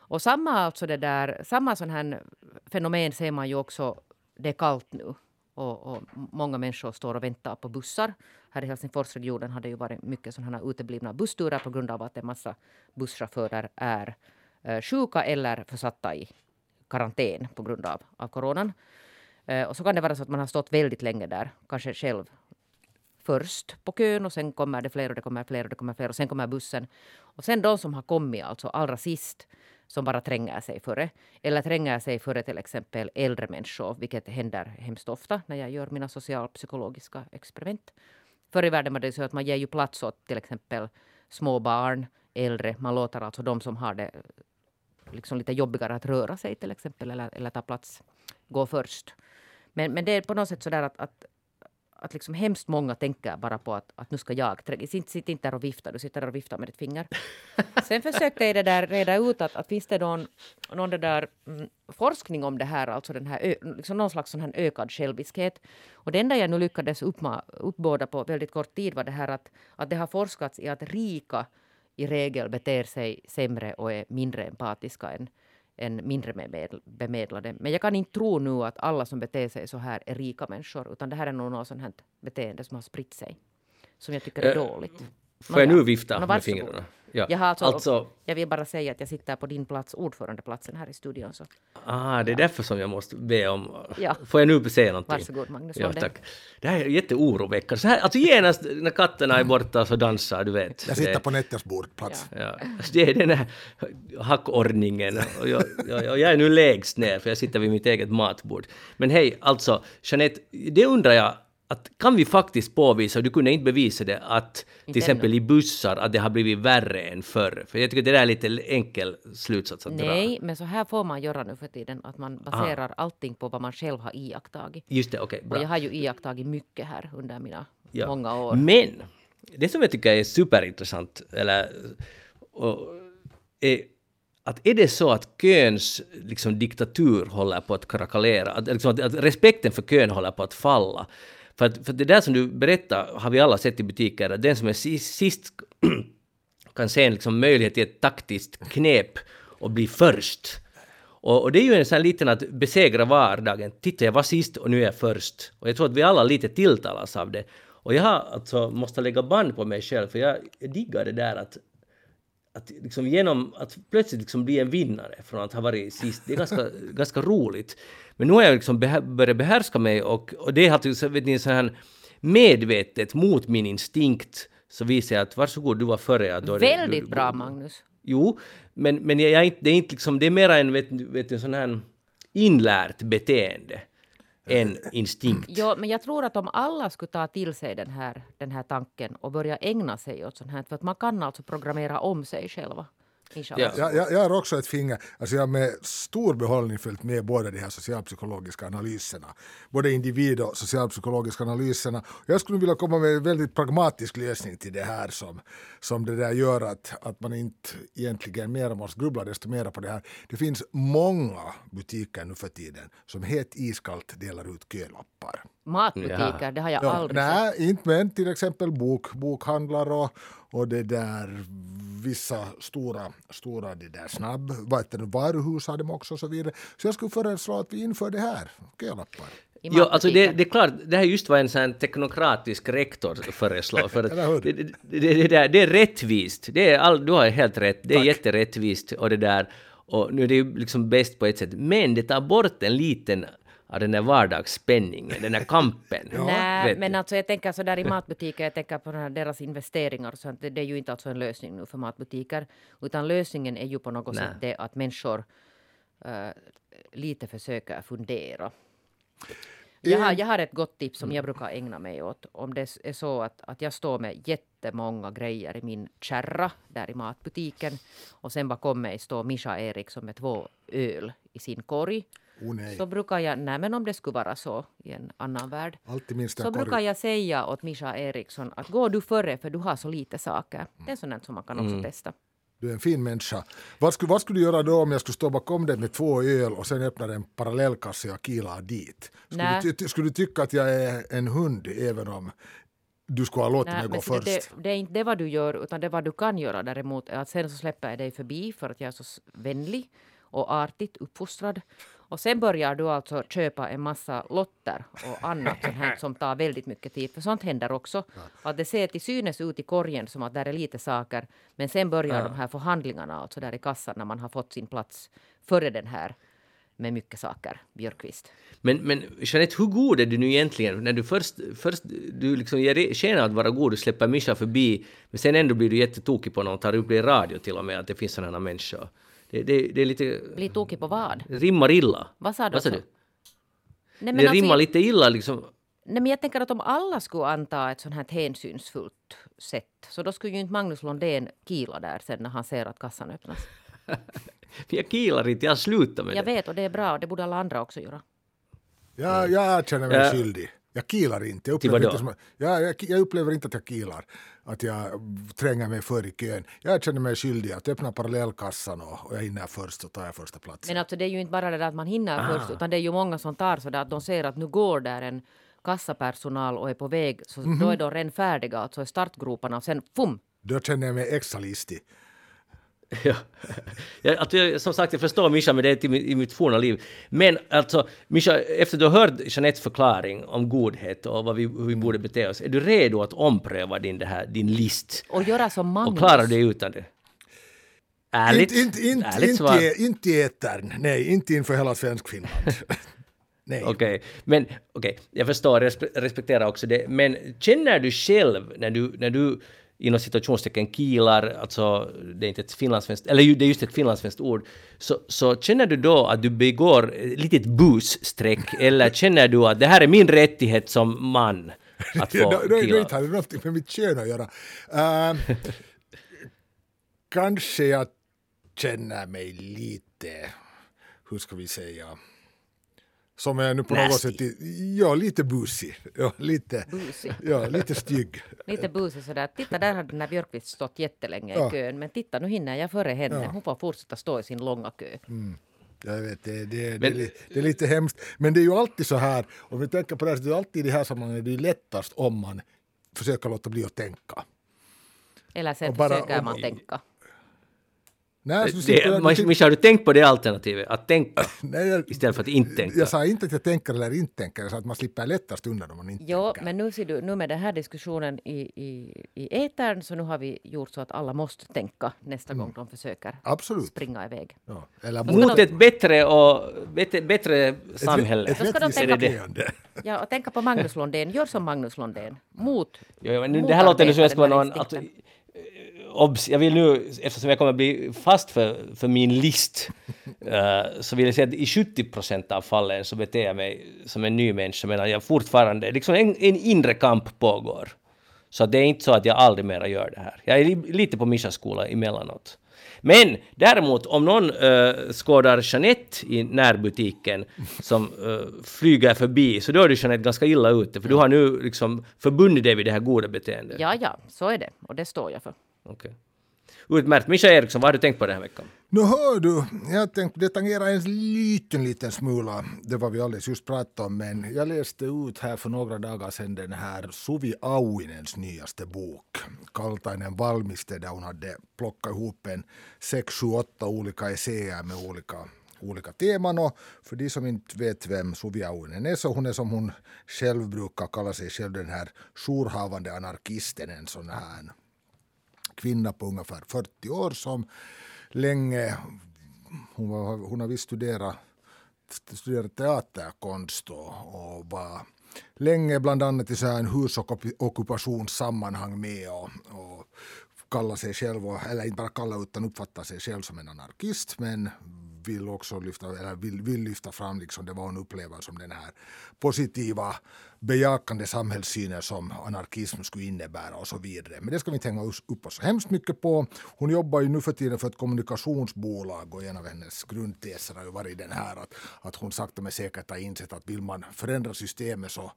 Och samma, alltså det där, samma sån här fenomen ser man ju också, det är kallt nu. Och, och, många människor står och väntar på bussar. Här i Helsingforsregionen har det ju varit mycket sådana uteblivna bussturer på grund av att en massa busschaufförer är eh, sjuka eller försatta i karantän på grund av, av coronan. Eh, och så kan det vara så att man har stått väldigt länge där, kanske själv först på kön och sen kommer det fler och det kommer fler och det kommer fler och sen kommer bussen. Och sen de som har kommit alltså allra sist som bara tränger sig före. Eller tränger sig före till exempel äldre människor, vilket händer hemskt ofta när jag gör mina socialpsykologiska experiment. Förr i världen var det så att man ger ju plats åt till exempel små barn, äldre. Man låter alltså de som har det liksom lite jobbigare att röra sig till exempel eller, eller ta plats gå först. Men, men det är på något sätt så där att, att att liksom hemskt många tänker bara på att, att nu ska jag Sitt, sitt inte där och vifta, du sitter där och viftar med ditt finger. *laughs* Sen försökte jag det där reda ut att, att finns det någon, någon det där, mm, forskning om det här, alltså den här, liksom någon slags sån här ökad själviskhet. Och det enda jag nu lyckades uppma, uppbåda på väldigt kort tid var det här att, att det har forskats i att rika i regel beter sig sämre och är mindre empatiska än, än mindre bemedlade. Men jag kan inte tro nu att alla som beter sig så här är rika människor, utan det här är nog något sånt här beteende som har spritt sig, som jag tycker är äh, dåligt. Får jag nu vifta med fingrarna? Ja. Jag, alltså, alltså, jag vill bara säga att jag sitter på din plats, ordförandeplatsen här i studion. Så. Ah, det är ja. därför som jag måste be om... Ja. Får jag nu säga någonting? Varsågod Magnus. Ja, tack. Det här är jätteoroväckande. Så här, alltså genast när katterna är borta så dansar, du vet. Jag sitter det, på Netters bordplats. Ja. Ja. Det är den här hackordningen. Och jag, jag, jag, är nu lägst ner för jag sitter vid mitt eget matbord. Men hej, alltså Jeanette, det undrar jag att kan vi faktiskt påvisa, och du kunde inte bevisa det, att till exempel i bussar att det har blivit värre än förr? För jag tycker det där är lite enkel slutsats att Nej, dra. Nej, men så här får man göra nu för tiden, att man baserar Aha. allting på vad man själv har iakttagit. Just det, okej. Okay, och jag har ju iakttagit mycket här under mina ja. många år. Men, det som jag tycker är superintressant, eller och, är att är det så att köns liksom, diktatur håller på att krakalera, att, liksom, att, att respekten för kön håller på att falla, för, att, för det där som du berättar har vi alla sett i butiker, att den som är sist, *clears throat* kan se en liksom möjlighet till ett taktiskt knep och bli först. Och, och, det är ju en sån här liten att besegra vardagen. Titta, jag var sist och nu är jag först. Och jag tror att vi alla lite tilltalas av det. Och jag har alltså måste lägga band på mig själv, för jag, jag diggar det där att att liksom genom att plötsligt liksom bli en vinnare från att ha varit sist, det är ganska, *laughs* ganska roligt. Men nu har jag liksom behär, börjat behärska mig och, och det är alltså, vet ni, så här medvetet mot min instinkt så visar jag att varsågod, du var före. Då Väldigt du, bra, Magnus. Jo, men, men jag, jag, det är inte liksom, det är mer en, vet, vet, en sån här inlärt beteende än instinkt. Ja, men jag tror att om alla skulle ta till sig den här, den här tanken och börja ägna sig åt sånt här, för att man kan alltså programmera om sig själva. Ja. Jag, jag, jag, har också ett finger, alltså jag har med stor behållning följt med båda de här socialpsykologiska analyserna. Både individ och socialpsykologiska analyserna. Jag skulle vilja komma med en väldigt pragmatisk lösning till det här som, som det där gör att, att man inte egentligen mer måste grubbla desto mer på det här. Det finns många butiker nu för tiden som helt iskallt delar ut kölappar. Matbutiker, ja. det har jag ja, aldrig nej, sett. inte men till exempel bok, bokhandlar och, och det där vissa stora, stora det där snabb, varuhus har de också och så vidare. Så jag skulle föreslå att vi inför det här, kölappar. Jo, alltså det, det, är klart, det här just vad en sån teknokratisk rektor föreslår. För *laughs* det, det, det, det, det är rättvist. Det är all, du har helt rätt. Det är Tack. jätterättvist och det där. Och nu är det ju liksom bäst på ett sätt. Men det tar bort en liten av den där vardagsspänningen, den där kampen. ja. *laughs* Nej, men alltså jag tänker så där i matbutiker, jag tänker på deras investeringar och sånt, det är ju inte alltså en lösning nu för matbutiker, utan lösningen är ju på något Nej. sätt det att människor uh, lite försöker fundera. Jag har, jag har ett gott tips som jag brukar ägna mig åt. Om det är så att, att jag står med jättemånga grejer i min kärra där i matbutiken och sen bakom mig står Mischa Eriksson med två öl i sin korg Oh, så brukar jag, nej men om det skulle vara så i en annan värld, så korg. brukar jag säga åt Mischa Eriksson att gå du före för du har så lite saker. Mm. Det är sånt som man kan också mm. testa. Du är en fin människa. Vad skulle, vad skulle du göra då om jag skulle stå bakom dig med två öl och sen öppna en parallellkasse och kilar dit? Skulle du, ty- skulle du tycka att jag är en hund även om du skulle ha låtit Nej, mig gå först? det, det är inte det vad du gör, utan det vad du kan göra däremot är att sen så släpper jag dig förbi för att jag är så vänlig och artigt uppfostrad. Och sen börjar du alltså köpa en massa lotter och annat sånt här som tar väldigt mycket tid. För sånt händer också. Att det ser till synes ut i korgen som att där är lite saker. Men sen börjar de här förhandlingarna alltså där i kassan när man har fått sin plats före den här med mycket saker, Björkqvist. Men, men Jeanette, hur god är du nu egentligen? När du först, först du liksom ger sken att vara god, du släpper Mischa förbi, men sen ändå blir du jättetokig på någon, tar upp det i radio till och med, att det finns sådana människor. Det, det, det är lite... Blir tokig på vad? rimmar illa. Vad sa du? Vad sa du? Nej, Det alltså, rimmar lite illa liksom. Nej, men jag tänker att om alla skulle anta ett sånt här hänsynsfullt sätt så då skulle ju inte Magnus Lundén kila där sen när han ser att kassan öppnas. *laughs* Jag kilar inte, jag har slutat med Jag det. vet och det är bra och det borde alla andra också göra. Jag, jag känner mig Ja. skyldig. Jag kilar inte. Jag upplever, inte som, jag, jag, jag upplever inte att jag kilar. Att jag tränger mig för i kön. Jag känner mig skyldig att öppna parallellkassan och, och jag hinner först så tar jag första platsen. Men alltså det är ju inte bara det där att man hinner Ah. först utan det är ju många som tar så där att de ser att nu går där en kassapersonal och är på väg så Mhm. då är de redan färdiga alltså i startgroparna och sen fum! Då känner jag mig extra listig. Ja. Jag, alltså, jag, som sagt, jag förstår Mischa med det i, mitt- i mitt forna liv. Men alltså, Mischa, efter du har hört Jeanettes förklaring om godhet och vad vi, hur vi borde bete oss, är du redo att ompröva din, det här, din list? Och göra som Magnus. Och klarar dig utan det? Ärligt? Inte, inte, inte, Ärligt inte, svar. i- inte i etern. Nej, inte inför hela Svenskfinland. *laughs* Nej. Okej, men okej, jag förstår, respe- respekterar också det. Men känner du själv när du, när du inom situationstecken kilar, alltså det är inte ett finlandssvenskt, eller det är just ett finlandssvenskt ord, så, så känner du då att du begår ett litet busstreck, *laughs* eller känner du att det här är min rättighet som man *laughs* att få Ja, då, då, då kila? inte har det något med mitt kön att göra. Uh, *laughs* kanske jag känner mig lite, hur ska vi säga, som är nu på något Nasty. sätt, i- ja lite busig, ja lite, Busig. ja lite stygg. Lite busig sådär. Titta där hade den här Björkqvist stått jättelänge Ja. i kön. Men titta nu hinner jag före henne. Hon får fortsätta stå i sin långa kö. Jag vet, det, det, det, Men- li- det är lite hemskt. Men det är ju alltid så här, om vi tänker på det här, det är alltid i det här sammanhanget det är lättast om man försöker låta bli att tänka. Eller sen Och bara- försöker om- man tänka. Nej, Det, jag- Mich- Mischa, har du tänkt på det alternativet? Att tänka *laughs* Nej, jag, istället för att inte tänka? jag sa inte att jag tänker eller inte tänker, jag sa att man slipper lättast undan om man inte Jo, tänker. men nu ser du, nu med den här diskussionen i, i, i etern så nu har vi gjort så att alla måste tänka nästa gång de försöker Absolut. springa iväg. Ja. Eller Mot de- ett bättre, och, bättre, bättre samhälle. Ett, ett ska de rättvist tänka- beteende. Ja, och tänka på Magnus Lundén. Gör som Magnus Lundén. Mot. Jo, jo, men nu, det här låter nu som jag obs, jag vill nu, eftersom jag kommer bli fast för, för min list, *laughs* eh, så vill jag säga att i 70 procent av fallen så beter jag mig som en ny människa, medan jag fortfarande, liksom en, en inre kamp pågår. Så det är inte så att jag aldrig mera gör det här. Jag är li, lite på Mishas skola emellanåt. Men däremot, om någon uh, skådar Jeanette i närbutiken *laughs* som uh, flyger förbi, så då är du Jeanette ganska illa ute, för du har nu liksom förbundit dig vid det här goda beteendet. Ja, ja, så är det. Och det står jag för. Okej. Utmärkt. Mischa Eriksson, vad har du tänkt på den här veckan? Nu hör du, jag tänkte det tangerar en liten, liten smula det var vi alldeles just pratade om, men jag läste ut här för några dagar sedan den här Suvi Auinens nyaste bok, Kaltainen valmiste, där hon hade plockat ihop en sex, sju, åtta olika essäer med olika olika teman och för de som inte vet vem Suvi Auinen är så hon är som hon själv brukar kalla sig själv den här jourhavande anarkisten, en sån här kvinna på ungefär 40 år som länge, hon, var, hon har visst studerat, studerat teaterkonst och, och var länge bland annat i så här en husockupationssammanhang med och, och kalla sig själv, eller inte bara kalla utan uppfatta sig själv som en anarkist men vill också lyfta, eller vill, vill lyfta fram liksom det var hon upplever som den här positiva bejakande samhällssynen som anarkism skulle innebära och så vidare. Men det ska vi inte hänga upp oss så hemskt mycket på. Hon jobbar ju nu för tiden för ett kommunikationsbolag och en av hennes grundteser har ju varit den här att, att hon sakta men säkert har insett att vill man förändra systemet så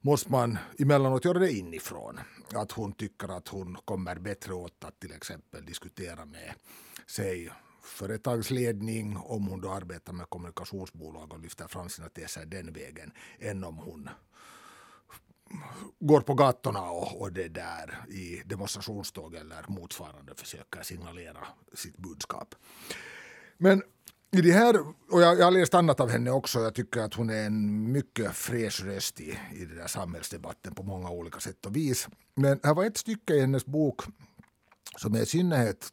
måste man emellanåt göra det inifrån. Att hon tycker att hon kommer bättre åt att till exempel diskutera med sig företagsledning om hon då arbetar med kommunikationsbolag och lyfter fram sina teser den vägen än om hon går på gatorna och, och det där i demonstrationståg eller motsvarande försöker signalera sitt budskap. Men i det här, och jag, jag har läst annat av henne också, jag tycker att hon är en mycket fräsch röst i, i den där samhällsdebatten på många olika sätt och vis. Men här var ett stycke i hennes bok som jag i synnerhet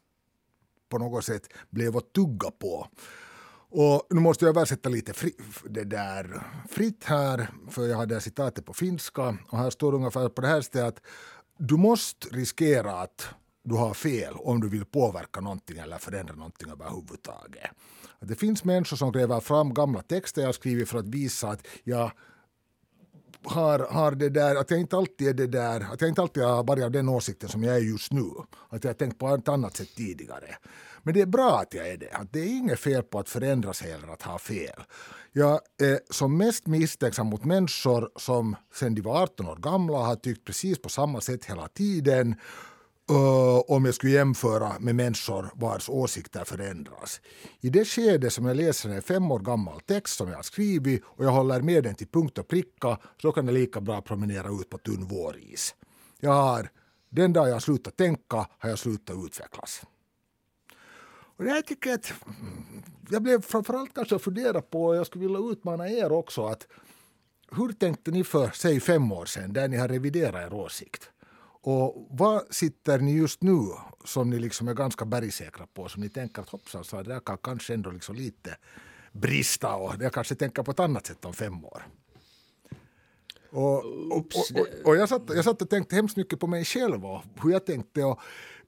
på något sätt blev att tugga på. Och nu måste jag översätta lite fri, det där fritt här, för jag hade citatet på finska. Och här står det ungefär på det här stället att du måste riskera att du har fel om du vill påverka någonting eller förändra någonting överhuvudtaget. Att det finns människor som gräver fram gamla texter jag skrivit för att visa att jag har, har det där, att jag inte alltid är det där, att jag inte alltid har varit av den åsikten som jag är just nu. Att jag har tänkt på ett annat sätt tidigare. Men det är bra att jag är det. Att det är inget fel på att förändra sig eller att ha fel. Jag är som mest misstänksam mot människor som sedan de var 18 år gamla har tyckt precis på samma sätt hela tiden Uh, om jag skulle jämföra med människor vars åsikter förändras. I det skede som jag läser en fem år gammal text som jag har skrivit och jag håller med den till punkt och pricka så kan jag lika bra promenera ut på tunn våris. Jag har, den dag jag slutar tänka har jag slutat utvecklas. Och det här tycker jag att mm, jag blev framförallt kanske fundera på, och jag skulle vilja utmana er också, att hur tänkte ni för, säg fem år sedan, där ni har reviderat er åsikt? Och vad sitter ni just nu som ni liksom är ganska bergsäkra på, som ni tänker att hoppsan, så det där kan kanske ändå liksom lite brista och jag kanske tänker på ett annat sätt om fem år. Och, och, och, och, jag, satt, jag satt och tänkte hemskt mycket på mig själv och hur jag tänkte. Och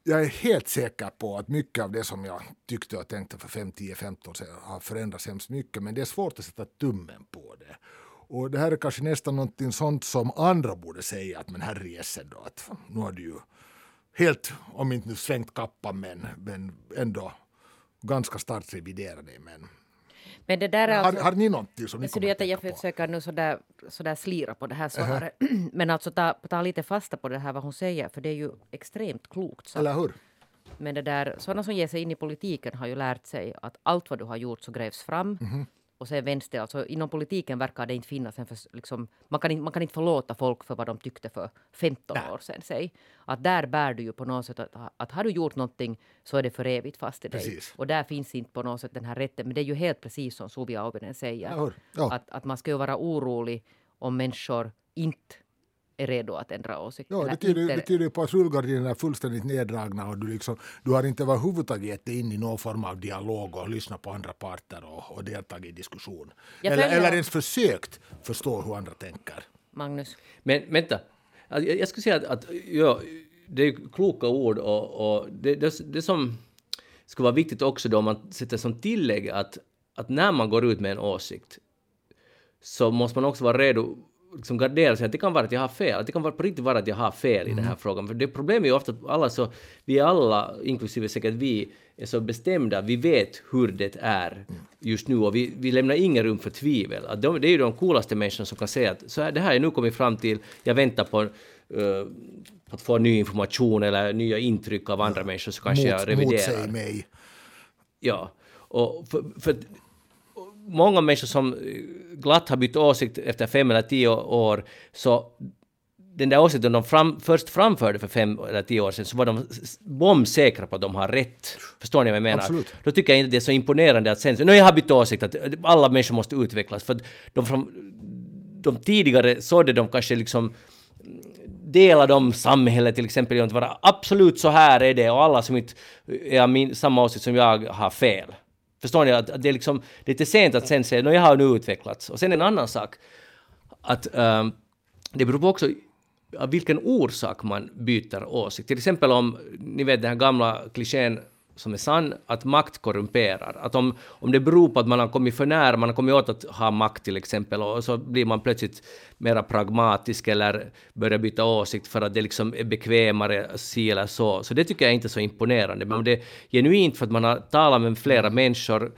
jag är helt säker på att mycket av det som jag tyckte och tänkte för 5, 10, 15 år sedan har förändrats hemskt mycket. Men det är svårt att sätta tummen på det. Och det här är kanske nästan någonting sånt som andra borde säga att men herrejösses då att nu har du ju helt, om inte nu svängt kappan men, men ändå ganska starkt reviderat det. Men, men det där alltså, har, har ni någonting som ni kommer att Jag försöker nu sådär, sådär slira på det här svaret. Uh *clears throat* -huh. Men alltså ta, ta lite fasta på det här vad hon säger, för det är ju extremt klokt. Så. Eller hur? Men det där, sådana som ger sig in i politiken har ju lärt sig att allt vad du har gjort så grävs fram. Mm -hmm. Och sen vänster, alltså inom politiken verkar det inte finnas en för, liksom, man, kan inte, man kan inte förlåta folk för vad de tyckte för 15 Nä. år sedan. Säg. Att där bär du ju på något sätt att, att har du gjort någonting så är det för evigt fast i dig. Precis. Och där finns inte på något sätt den här rätten. Men det är ju helt precis som Suvia Auvinen säger. Ja, ja. Att, att man ska ju vara orolig om människor inte är redo att ändra åsikt. Ja, det tyder, inte... det tyder på att rullgardinerna är fullständigt neddragna och du, liksom, du har inte överhuvudtaget gett dig in i någon form av dialog och lyssnat på andra parter och, och deltagit i diskussion. Eller, eller ens försökt förstå hur andra tänker. Magnus? Men vänta, alltså, jag, jag skulle säga att, att ja, det är kloka ord och, och det, det, det som skulle vara viktigt också då om man sätter som tillägg att, att när man går ut med en åsikt så måste man också vara redo liksom gardera sig att det kan vara att jag har fel, att det kan vara på riktigt vara att jag har fel i mm. den här mm. frågan. För det problemet är ju ofta att alla så, vi är alla, inklusive säkert vi, är så bestämda, vi vet hur det är just nu och vi, vi lämnar ingen rum för tvivel. Att de, det är ju de coolaste människorna som kan säga att så här, det här jag nu kommit fram till, jag väntar på uh, att få ny information eller nya intryck av andra människor så kanske Mot, jag reviderar. Mot mig. Ja, och för, för många människor som glatt har bytt åsikt efter fem eller tio år, så den där åsikten de fram, först framförde för fem eller tio år sedan så var de bombsäkra på att de har rätt. Förstår ni vad jag menar? Absolut. Då tycker jag inte det är så imponerande att sen nu jag har bytt åsikt att alla människor måste utvecklas för de, från, de tidigare sådde de kanske liksom delade om samhället till exempel genom att vara absolut så här är det och alla som inte är av min, samma åsikt som jag har fel. Förstår ni? Att, att det är liksom det är lite sent att sen säga att jag har nu utvecklats. Och sen en annan sak, att um, det beror på också av vilken orsak man byter åsikt. Till exempel om, ni vet den här gamla klichén som är sann, att makt korrumperar. Att om, om det beror på att man har kommit för nära, man har kommit åt att ha makt till exempel, och så blir man plötsligt mera pragmatisk eller börjar byta åsikt för att det liksom är bekvämare si eller så. Så det tycker jag är inte så imponerande. Men om det är genuint för att man har talat med flera människor,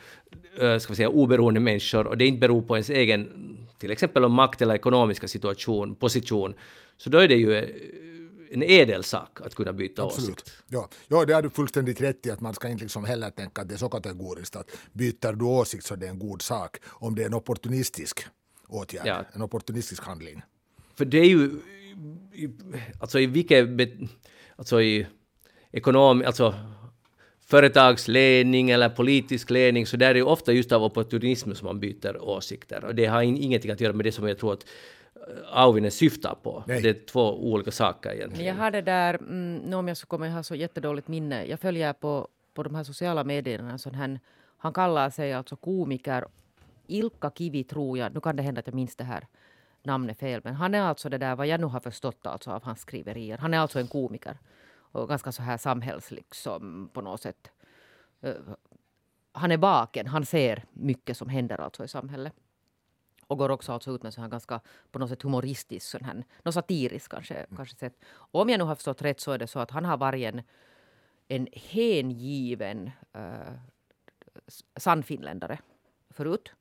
eh, ska vi säga oberoende människor, och det inte beror på ens egen, till exempel om makt eller ekonomiska situation, position, så då är det ju eh, en ädel sak att kunna byta Absolut. åsikt. Ja. ja, det har du fullständigt rätt i att man ska inte liksom heller tänka att det är så kategoriskt att byter du åsikt så det är en god sak om det är en opportunistisk åtgärd, Ja. en opportunistisk handling. För det är ju, alltså i vilket, alltså i ekonom, alltså företagsledning eller politisk ledning, så där är det ofta just av opportunism som man byter åsikter. Och det har in, ingenting att göra med det som jag tror att Auvinen syftar på. Nej. Det är två olika saker Men egentligen. jag har det där, mm, nu om jag så kommer jag ha så jättedåligt minne. Jag följer på, på de här sociala medierna sån här, han kallar sig alltså komiker Ilkka Kivi tror jag, nu kan det hända att jag minns det här namnet fel, men han är alltså det där vad jag nu har förstått alltså av hans skriverier. Han är alltså en komiker och ganska så här samhällslikssom på något sätt. Eh, Han är vaken, han ser mycket som händer alltså i samhället. Och går också alltså ut med så här ganska på något sätt humoristisk, sån här, något satiriskt kanske, kanske sätt. Och om jag nu har förstått rätt så är det så att han har varit en, en hängiven uh, sannfinländare förut.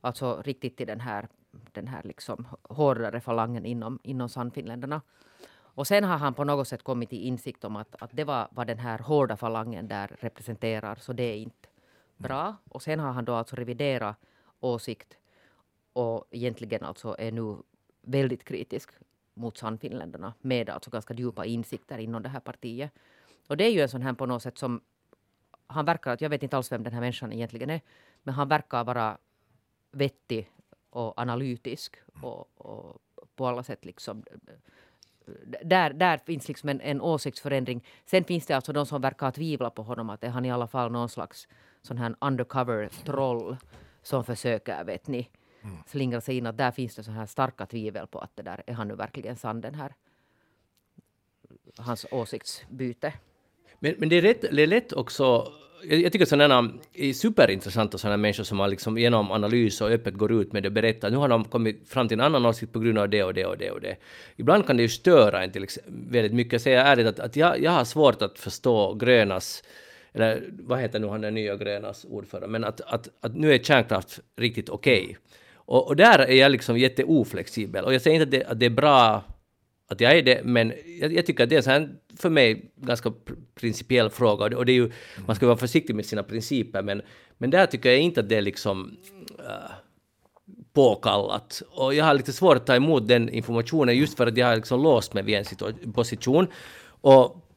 Alltså riktigt till den här, den här liksom hårdare falangen inom, inom sannfinländarna. Och sen har han på något sätt kommit till insikt om att, att det var vad den här hårda falangen där representerar, så det är inte bra. Och sen har han då alltså reviderat åsikt och egentligen alltså är nu väldigt kritisk mot Sannfinländarna med alltså ganska djupa insikter inom det här partiet. Och det är ju en sån här på något sätt som han verkar, jag vet inte alls vem den här människan egentligen är, men han verkar vara vettig och analytisk och, och på alla sätt liksom där, där finns liksom en, en åsiktsförändring. Sen finns det alltså de som verkar tvivla på honom att är han i alla fall någon slags sån här undercover troll som försöker, vet ni, slingra sig in. Att där finns det så här starka tvivel på att det där är han nu verkligen sann den här hans åsiktsbyte. Men, men det, är rätt, det är lätt också... Jag, jag tycker sådana är superintressanta sådana människor som har liksom genom analys och öppet går ut med det och berättar. Nu har de kommit fram till en annan åsikt på grund av det och det och det och det. Ibland kan det ju störa en till exempel, väldigt mycket. Jag säger ärligt att, att jag, jag har svårt att förstå Grönas eller vad heter nu han den nya Grönas ordförande, men att, att, att nu är kärnkraft riktigt okej. Och, och där är jag liksom jätteoflexibel. Och jag säger inte att det, att det är bra att jag är det, men jag, jag tycker att det är en sån här, för mig, ganska pr- principiell fråga. Och det, och det är ju, man ska vara försiktig med sina principer, men, men där tycker jag inte att det är liksom äh, påkallat. Och jag har lite svårt att ta emot den informationen just för att jag har liksom låst mig vid en position. Och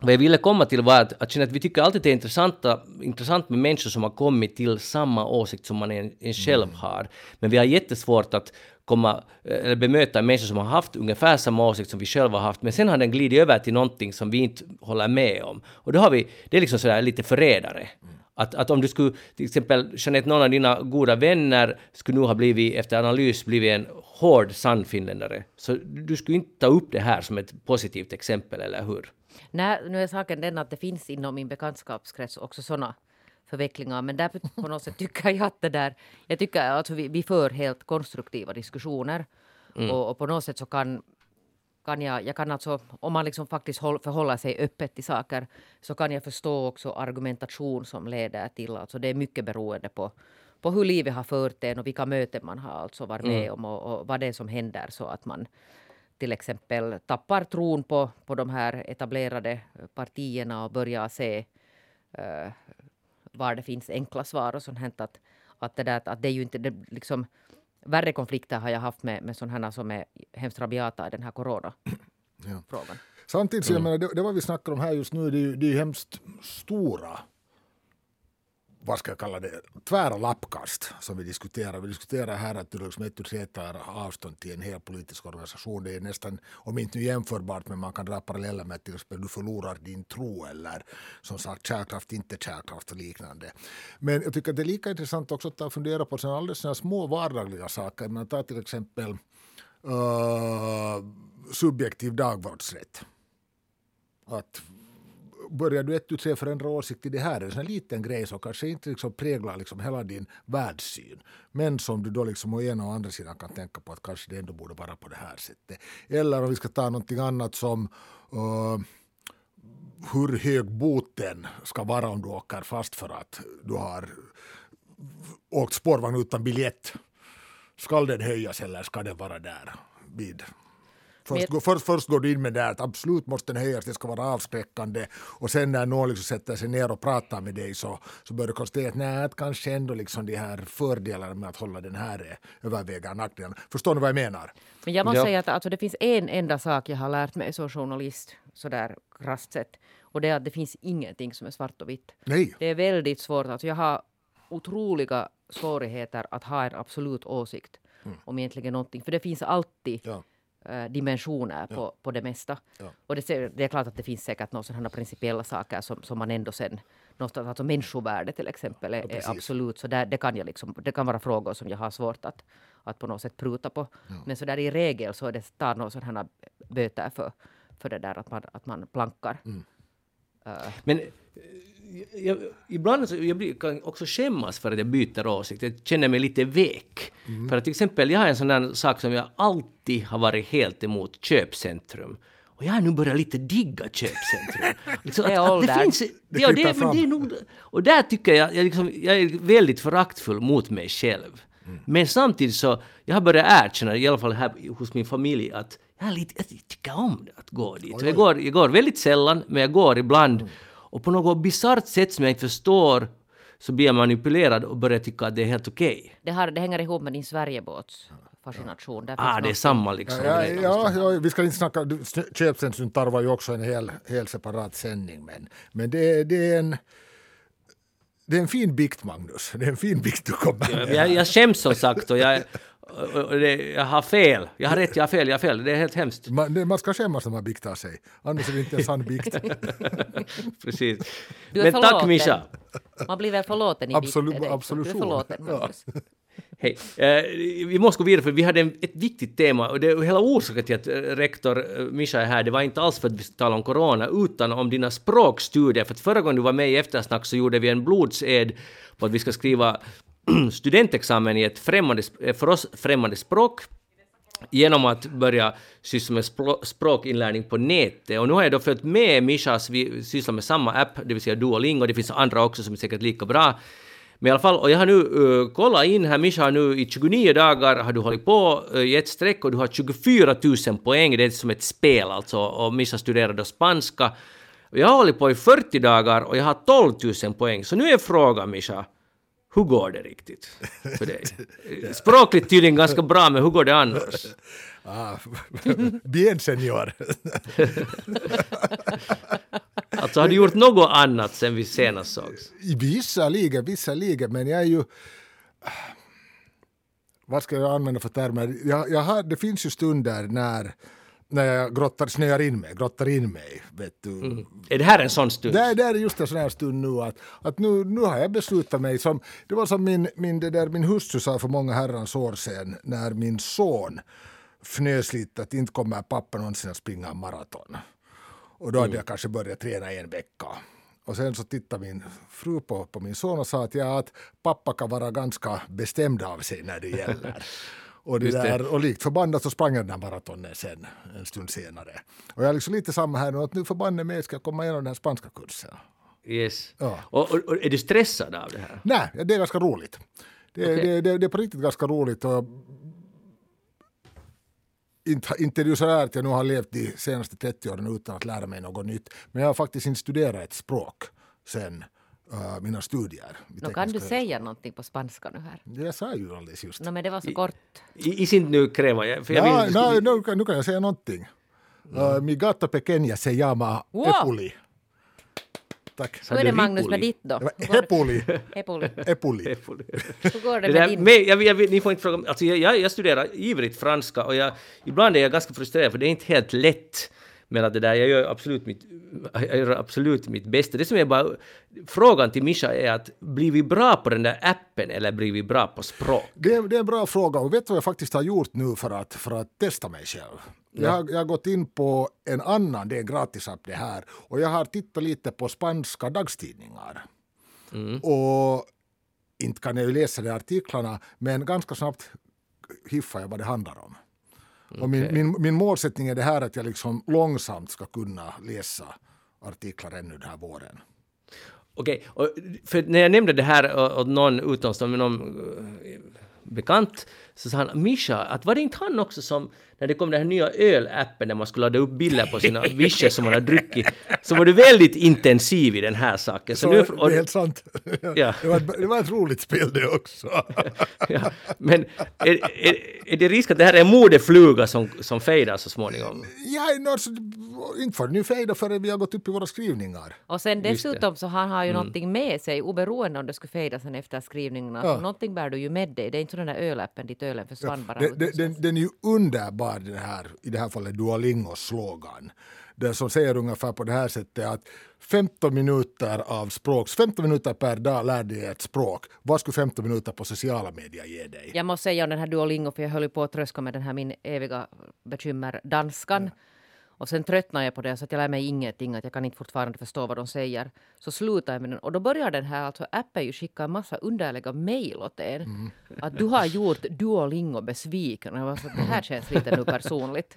vad jag ville komma till var att, att att vi tycker alltid det är intressanta, intressant med människor som har kommit till samma åsikt som man en, en själv har. Men vi har jättesvårt att komma, eller bemöta människor som har haft ungefär samma åsikt som vi själva har haft, men sen har den glidit över till någonting som vi inte håller med om. Och då har vi, det är liksom sådär lite förrädare. Att, att om du skulle, till exempel, Jeanette, någon av dina goda vänner skulle nu ha blivit, efter analys, blivit en hård sannfinländare, så du skulle inte ta upp det här som ett positivt exempel, eller hur? Nej, nu är saken den att det finns inom min bekantskapskrets också såna förvecklingar. Men där på något sätt tycker jag att det där... Jag tycker alltså vi, vi för helt konstruktiva diskussioner. Och, och på något sätt så kan, kan jag, jag kan alltså, om man liksom faktiskt håll, förhåller sig öppet till saker, så kan jag förstå också argumentation som leder till, alltså det är mycket beroende på, på hur livet har fört en och vilka möten man har alltså varit med om och, och vad det är som händer så att man till exempel tappar tron på, på de här etablerade partierna och börjar se eh, var det finns enkla svar och sånt här. Att, att, det där, att det är ju inte det, liksom, värre konflikter har jag haft med, med sådana som är hemskt rabiata i den här coronafrågan. Ja. Samtidigt, så jag menar, det, det vad vi snackar om här just nu, det är ju, det är ju hemskt stora vad ska jag kalla det, tvära lappkast som vi diskuterar. Vi diskuterar här att du liksom ett tar avstånd till en hel politisk organisation. Det är nästan, om inte nu jämförbart, men man kan dra paralleller med att till exempel du förlorar din tro eller som sagt kärnkraft, inte kärnkraft och liknande. Men jag tycker att det är lika intressant också att ta och fundera på sådana alldeles sina små vardagliga saker. Man tar till exempel uh, subjektiv dagvårdsrätt. Att börjar du ett, tu, tre förändra åsikt i det här. Det en sån här liten grej som kanske inte liksom präglar liksom hela din världssyn. Men som du då liksom å ena och andra sidan kan tänka på att kanske det ändå borde vara på det här sättet. Eller om vi ska ta någonting annat som uh, hur hög boten ska vara om du åker fast för att du har åkt spårvagn utan biljett. Ska den höjas eller ska den vara där vid Först, Men... först, först går du in med det att absolut måste den höjas, det ska vara avskräckande och sen när någon liksom sätter sig ner och pratar med dig så, så börjar du konstatera att nej, att kanske ändå liksom de här fördelarna med att hålla den här överväger nackdelarna. Förstår ni vad jag menar? Men jag måste ja. säga att alltså, det finns en enda sak jag har lärt mig som journalist, sådär krasst sett, och det är att det finns ingenting som är svart och vitt. Nej. Det är väldigt svårt. Alltså, jag har otroliga svårigheter att ha en absolut åsikt mm. om egentligen någonting. För det finns alltid ja. Uh, dimensioner ja. på, på det mesta. Ja. Och det, det, är klart att det finns säkert några sådana principiella saker som, som man ändå sen... Någonstans, alltså människovärde till exempel är, är absolut så där, det, kan jag liksom, det kan vara frågor som jag har svårt att, att på något sätt pruta på. Men så där i regel så är det tar några sådana böter för, för det där att man, att man plankar. Mm. Uh. Men jag, ibland så jag blir, kan också skämmas för att jag byter åsikt. Jag känner mig lite vek. Mm. För att till exempel, jag har en sån där sak som jag alltid har varit helt emot, köpcentrum. Och jag har nu börjat lite digga köpcentrum. *laughs* liksom det är åldern. Det finns, det, ja, det, men det är nog, och där tycker jag, jag, liksom, jag är väldigt föraktfull mot mig själv. Mm. Men samtidigt så, jag har börjat erkänna, i alla fall här hos min familj, att jag, lite, jag tycker om att gå dit. Jag går, jag går väldigt sällan, men jag går ibland. Mm. Och på något bisarrt sätt som jag inte förstår så blir jag manipulerad och börjar tycka att det är helt okej. Okay. Det, det hänger ihop med din Sverigebåts fascination. Där ah, det är samma liksom. Ja, ja, ja, vi ska inte snacka, köpcentrum tarvar ju också en hel, hel separat sändning men, men det, det är en det är en fin bikt, Magnus. Det är en fin bikt du kommer med. Jag, jag skäms som sagt och jag, det, jag har fel. Jag har rätt, jag har fel, jag har fel. Det är helt hemskt. Man, man ska skämmas när man biktar sig. Annars är det inte en sann bikt. *laughs* Precis. Men tack Mischa. Man blir väl förlåten i Absolut, bikter? Absolution. Förlåten, ja. Hej. Eh, vi måste gå vidare för vi hade en, ett viktigt tema och det är hela orsaken till att eh, rektor eh, Mischa är här. Det var inte alls för att vi skulle tala om corona utan om dina språkstudier. För att förra gången du var med i Eftersnack så gjorde vi en blodsed på att vi ska skriva *clears throat* studentexamen i ett främmande, eh, för oss främmande språk genom att börja syssla med språkinlärning på nätet. Och nu har jag då följt med Mishas, vi sysslar med samma app, det vill säga Duolingo, det finns andra också som är säkert lika bra. Men i alla fall, och jag har nu uh, kollat in här, Misha har nu i 29 dagar har du hållit på uh, i ett streck och du har 24 000 poäng, det är som ett spel alltså, och Misha studerar då spanska. Och jag har hållit på i 40 dagar och jag har 12 000 poäng, så nu är frågan Misha, hur går det riktigt för dig? *laughs* Språkligt tydligen ganska bra, men hur går det annars? *laughs* Ah, *laughs* bien senior. alltså har du gjort något annat sen vi senast sågs? Vissa ligor, vissa ligor, men jag är ju... Vad ska jag använda för termer? Jag, jag har, det finns ju stunder när när jag grottar, snöar in mig, grottar in mig. Vet du. Mm. Är det här en sån stund? Det, det är just en sån här stund nu att, att nu, nu har jag beslutat mig. Som, det var som min, min, det där, min hustru sa för många herrans år sedan när min son fnös lite att inte kommer pappa någonsin att springa maraton. Och då hade mm. jag kanske börjat träna en vecka. Och sen så tittade min fru på, på min son och sa att, ja, att pappa kan vara ganska bestämd av sig när det gäller. *laughs* Och, det där, och likt förbannat så sprang jag den här maratonen sen en stund senare. Och jag är liksom lite samma här nu, att nu förbannat mig ska jag komma igenom den här spanska kursen. Yes. Ja. Och, och, och, är du stressad av det här? Nej, det är ganska roligt. Det, okay. det, det, det är på riktigt ganska roligt. Och inte, inte är det så här att jag nu har levt de senaste 30 åren utan att lära mig något nytt. Men jag har faktiskt inte studerat ett språk sen uh, mina studier. No, kan du säga någonting på spanska nu här? Jag sa ju alldeles just. No, men det var så kort. I, i sin nu kräva jag. För jag ja, vill... no, nu, nu, kan jag säga någonting. Mm. Uh, mi gato pequeña se llama wow. Epuli. Tack. Hur är det Magnus med ditt då? Epuli. Epuli. Epuli. Hur går det med din? Med, jag, jag, ni får inte fråga, alltså jag, jag, studerar ivrigt franska och jag, ibland är jag ganska frustrerad för det är inte helt lätt men att det där, jag gör absolut mitt, jag gör absolut mitt bästa. Det som är bara, frågan till Mischa är att blir vi bra på den där appen eller blir vi bra på språk? Det är, det är en bra fråga och vet du vad jag faktiskt har gjort nu för att, för att testa mig själv? Jag, har, jag har gått in på en annan, det är en gratisapp det här, och jag har tittat lite på spanska dagstidningar. Och inte kan jag ju läsa de artiklarna, men ganska snabbt hiffar jag vad det handlar om. Och min, min, min målsättning är det här att jag liksom långsamt ska kunna läsa artiklar ännu den här våren. Okej, och för när jag nämnde det här åt någon utomstående, någon bekant, så sa han Mischa, att var det inte han också som, när det kom den här nya ölappen där man skulle ladda upp bilder på sina wishes som man har druckit, så var du väldigt intensiv i den här saken. Så Så nu, det och, är helt sant. Ja. det, var ett, det var ett roligt spel det också. *laughs* ja, men är, är, är det risk att det här är en modefluga som, som fejdar så småningom? ja, alltså, inte det nu fejda förrän vi har gått upp i våra skrivningar. Och sen det. dessutom så han har ju någonting med sig oberoende om det skulle fejda sen efter skrivningarna. Ja. Så någonting bär du ju med dig. Det är inte så den där ölappen dit ölen försvann bara. Den, ut. den, den, den är ju underbar den här, i det här fallet Duolingos slogan. Den som säger ungefär på det här sättet att 15 minuter av språk, 15 minuter per dag lär dig ett språk. Vad skulle 15 minuter på sociala medier ge dig? Jag måste säga om den här Duolingo, för jag höll på att tröska med den här min eviga bekymmer, danskan. Och sen tröttnade jag på det så att jag lär mig ingenting, att jag kan inte fortfarande förstå vad de säger. Så slutade jag med den och då börjar den här alltså appen ju skicka en massa underliga mejl åt er. Mm. Att du har gjort Duolingo besviken. Och jag var så, det här känns lite nu personligt.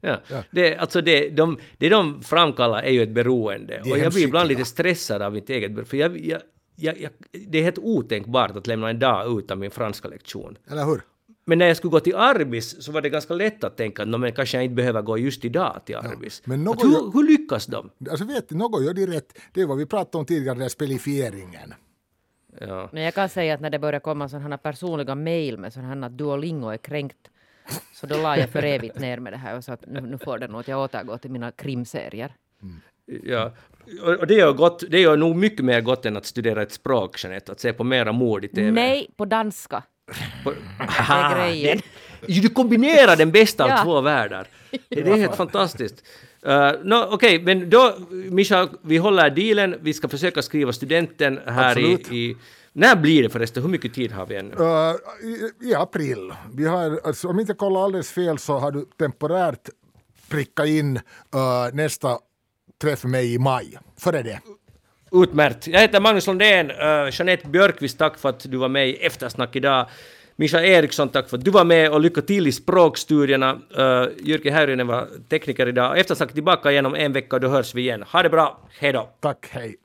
Ja. Det, alltså det, de, det de framkallar är ju ett beroende. Och jag blir ibland lite stressad av mitt eget beroende. För jag, jag, jag, jag, det är helt otänkbart att lämna en dag utan min franska lektion. Eller hur? Men när jag skulle gå till Arbis så var det ganska lätt att tänka att "Nå, men kanske jag inte behöver gå just idag till Arbis. men Att något hur, gör- hur lyckas de? Alltså vet du, något gör de rätt. Det är vad vi pratade om tidigare, den här spelifieringen. Ja. Men jag kan säga att när det börjar komma sådana personliga mejl med sådana här att Duolingo är kränkt. Så då la jag för evigt ner med det här och sa att nu, nu får det nog att jag återgår till mina krimserier. Ja. Och, och det gör, gott, det gör nog mycket mer gott än att studera ett språk, Jeanette, att se på mera mord i TV. Nej, på danska. På, grejen. det- du kombinerar den bästa av Ja. två världar. Det är helt fantastiskt. Uh, no, Okej, men då, Mischa, vi håller dealen. Vi ska försöka skriva studenten här i, Absolut. i... När blir det förresten? Hur mycket tid har vi ännu? Uh, i, I april. Vi har, alltså, om inte kollar alldeles fel så har du temporärt prickat in uh, nästa träff med mig i maj. Före det. Utmärkt. Jag heter Magnus Lundén. Uh, Jeanette Björkqvist, tack för att du var med i Eftersnack idag. Mischa Eriksson, tack för att du var med och lycka till i språkstudierna. Uh, Jyrki Häyrynen var tekniker idag. Eftersnack tillbaka igen om en vecka och då hörs vi igen. Ha det bra. Hej då. Tack, hej.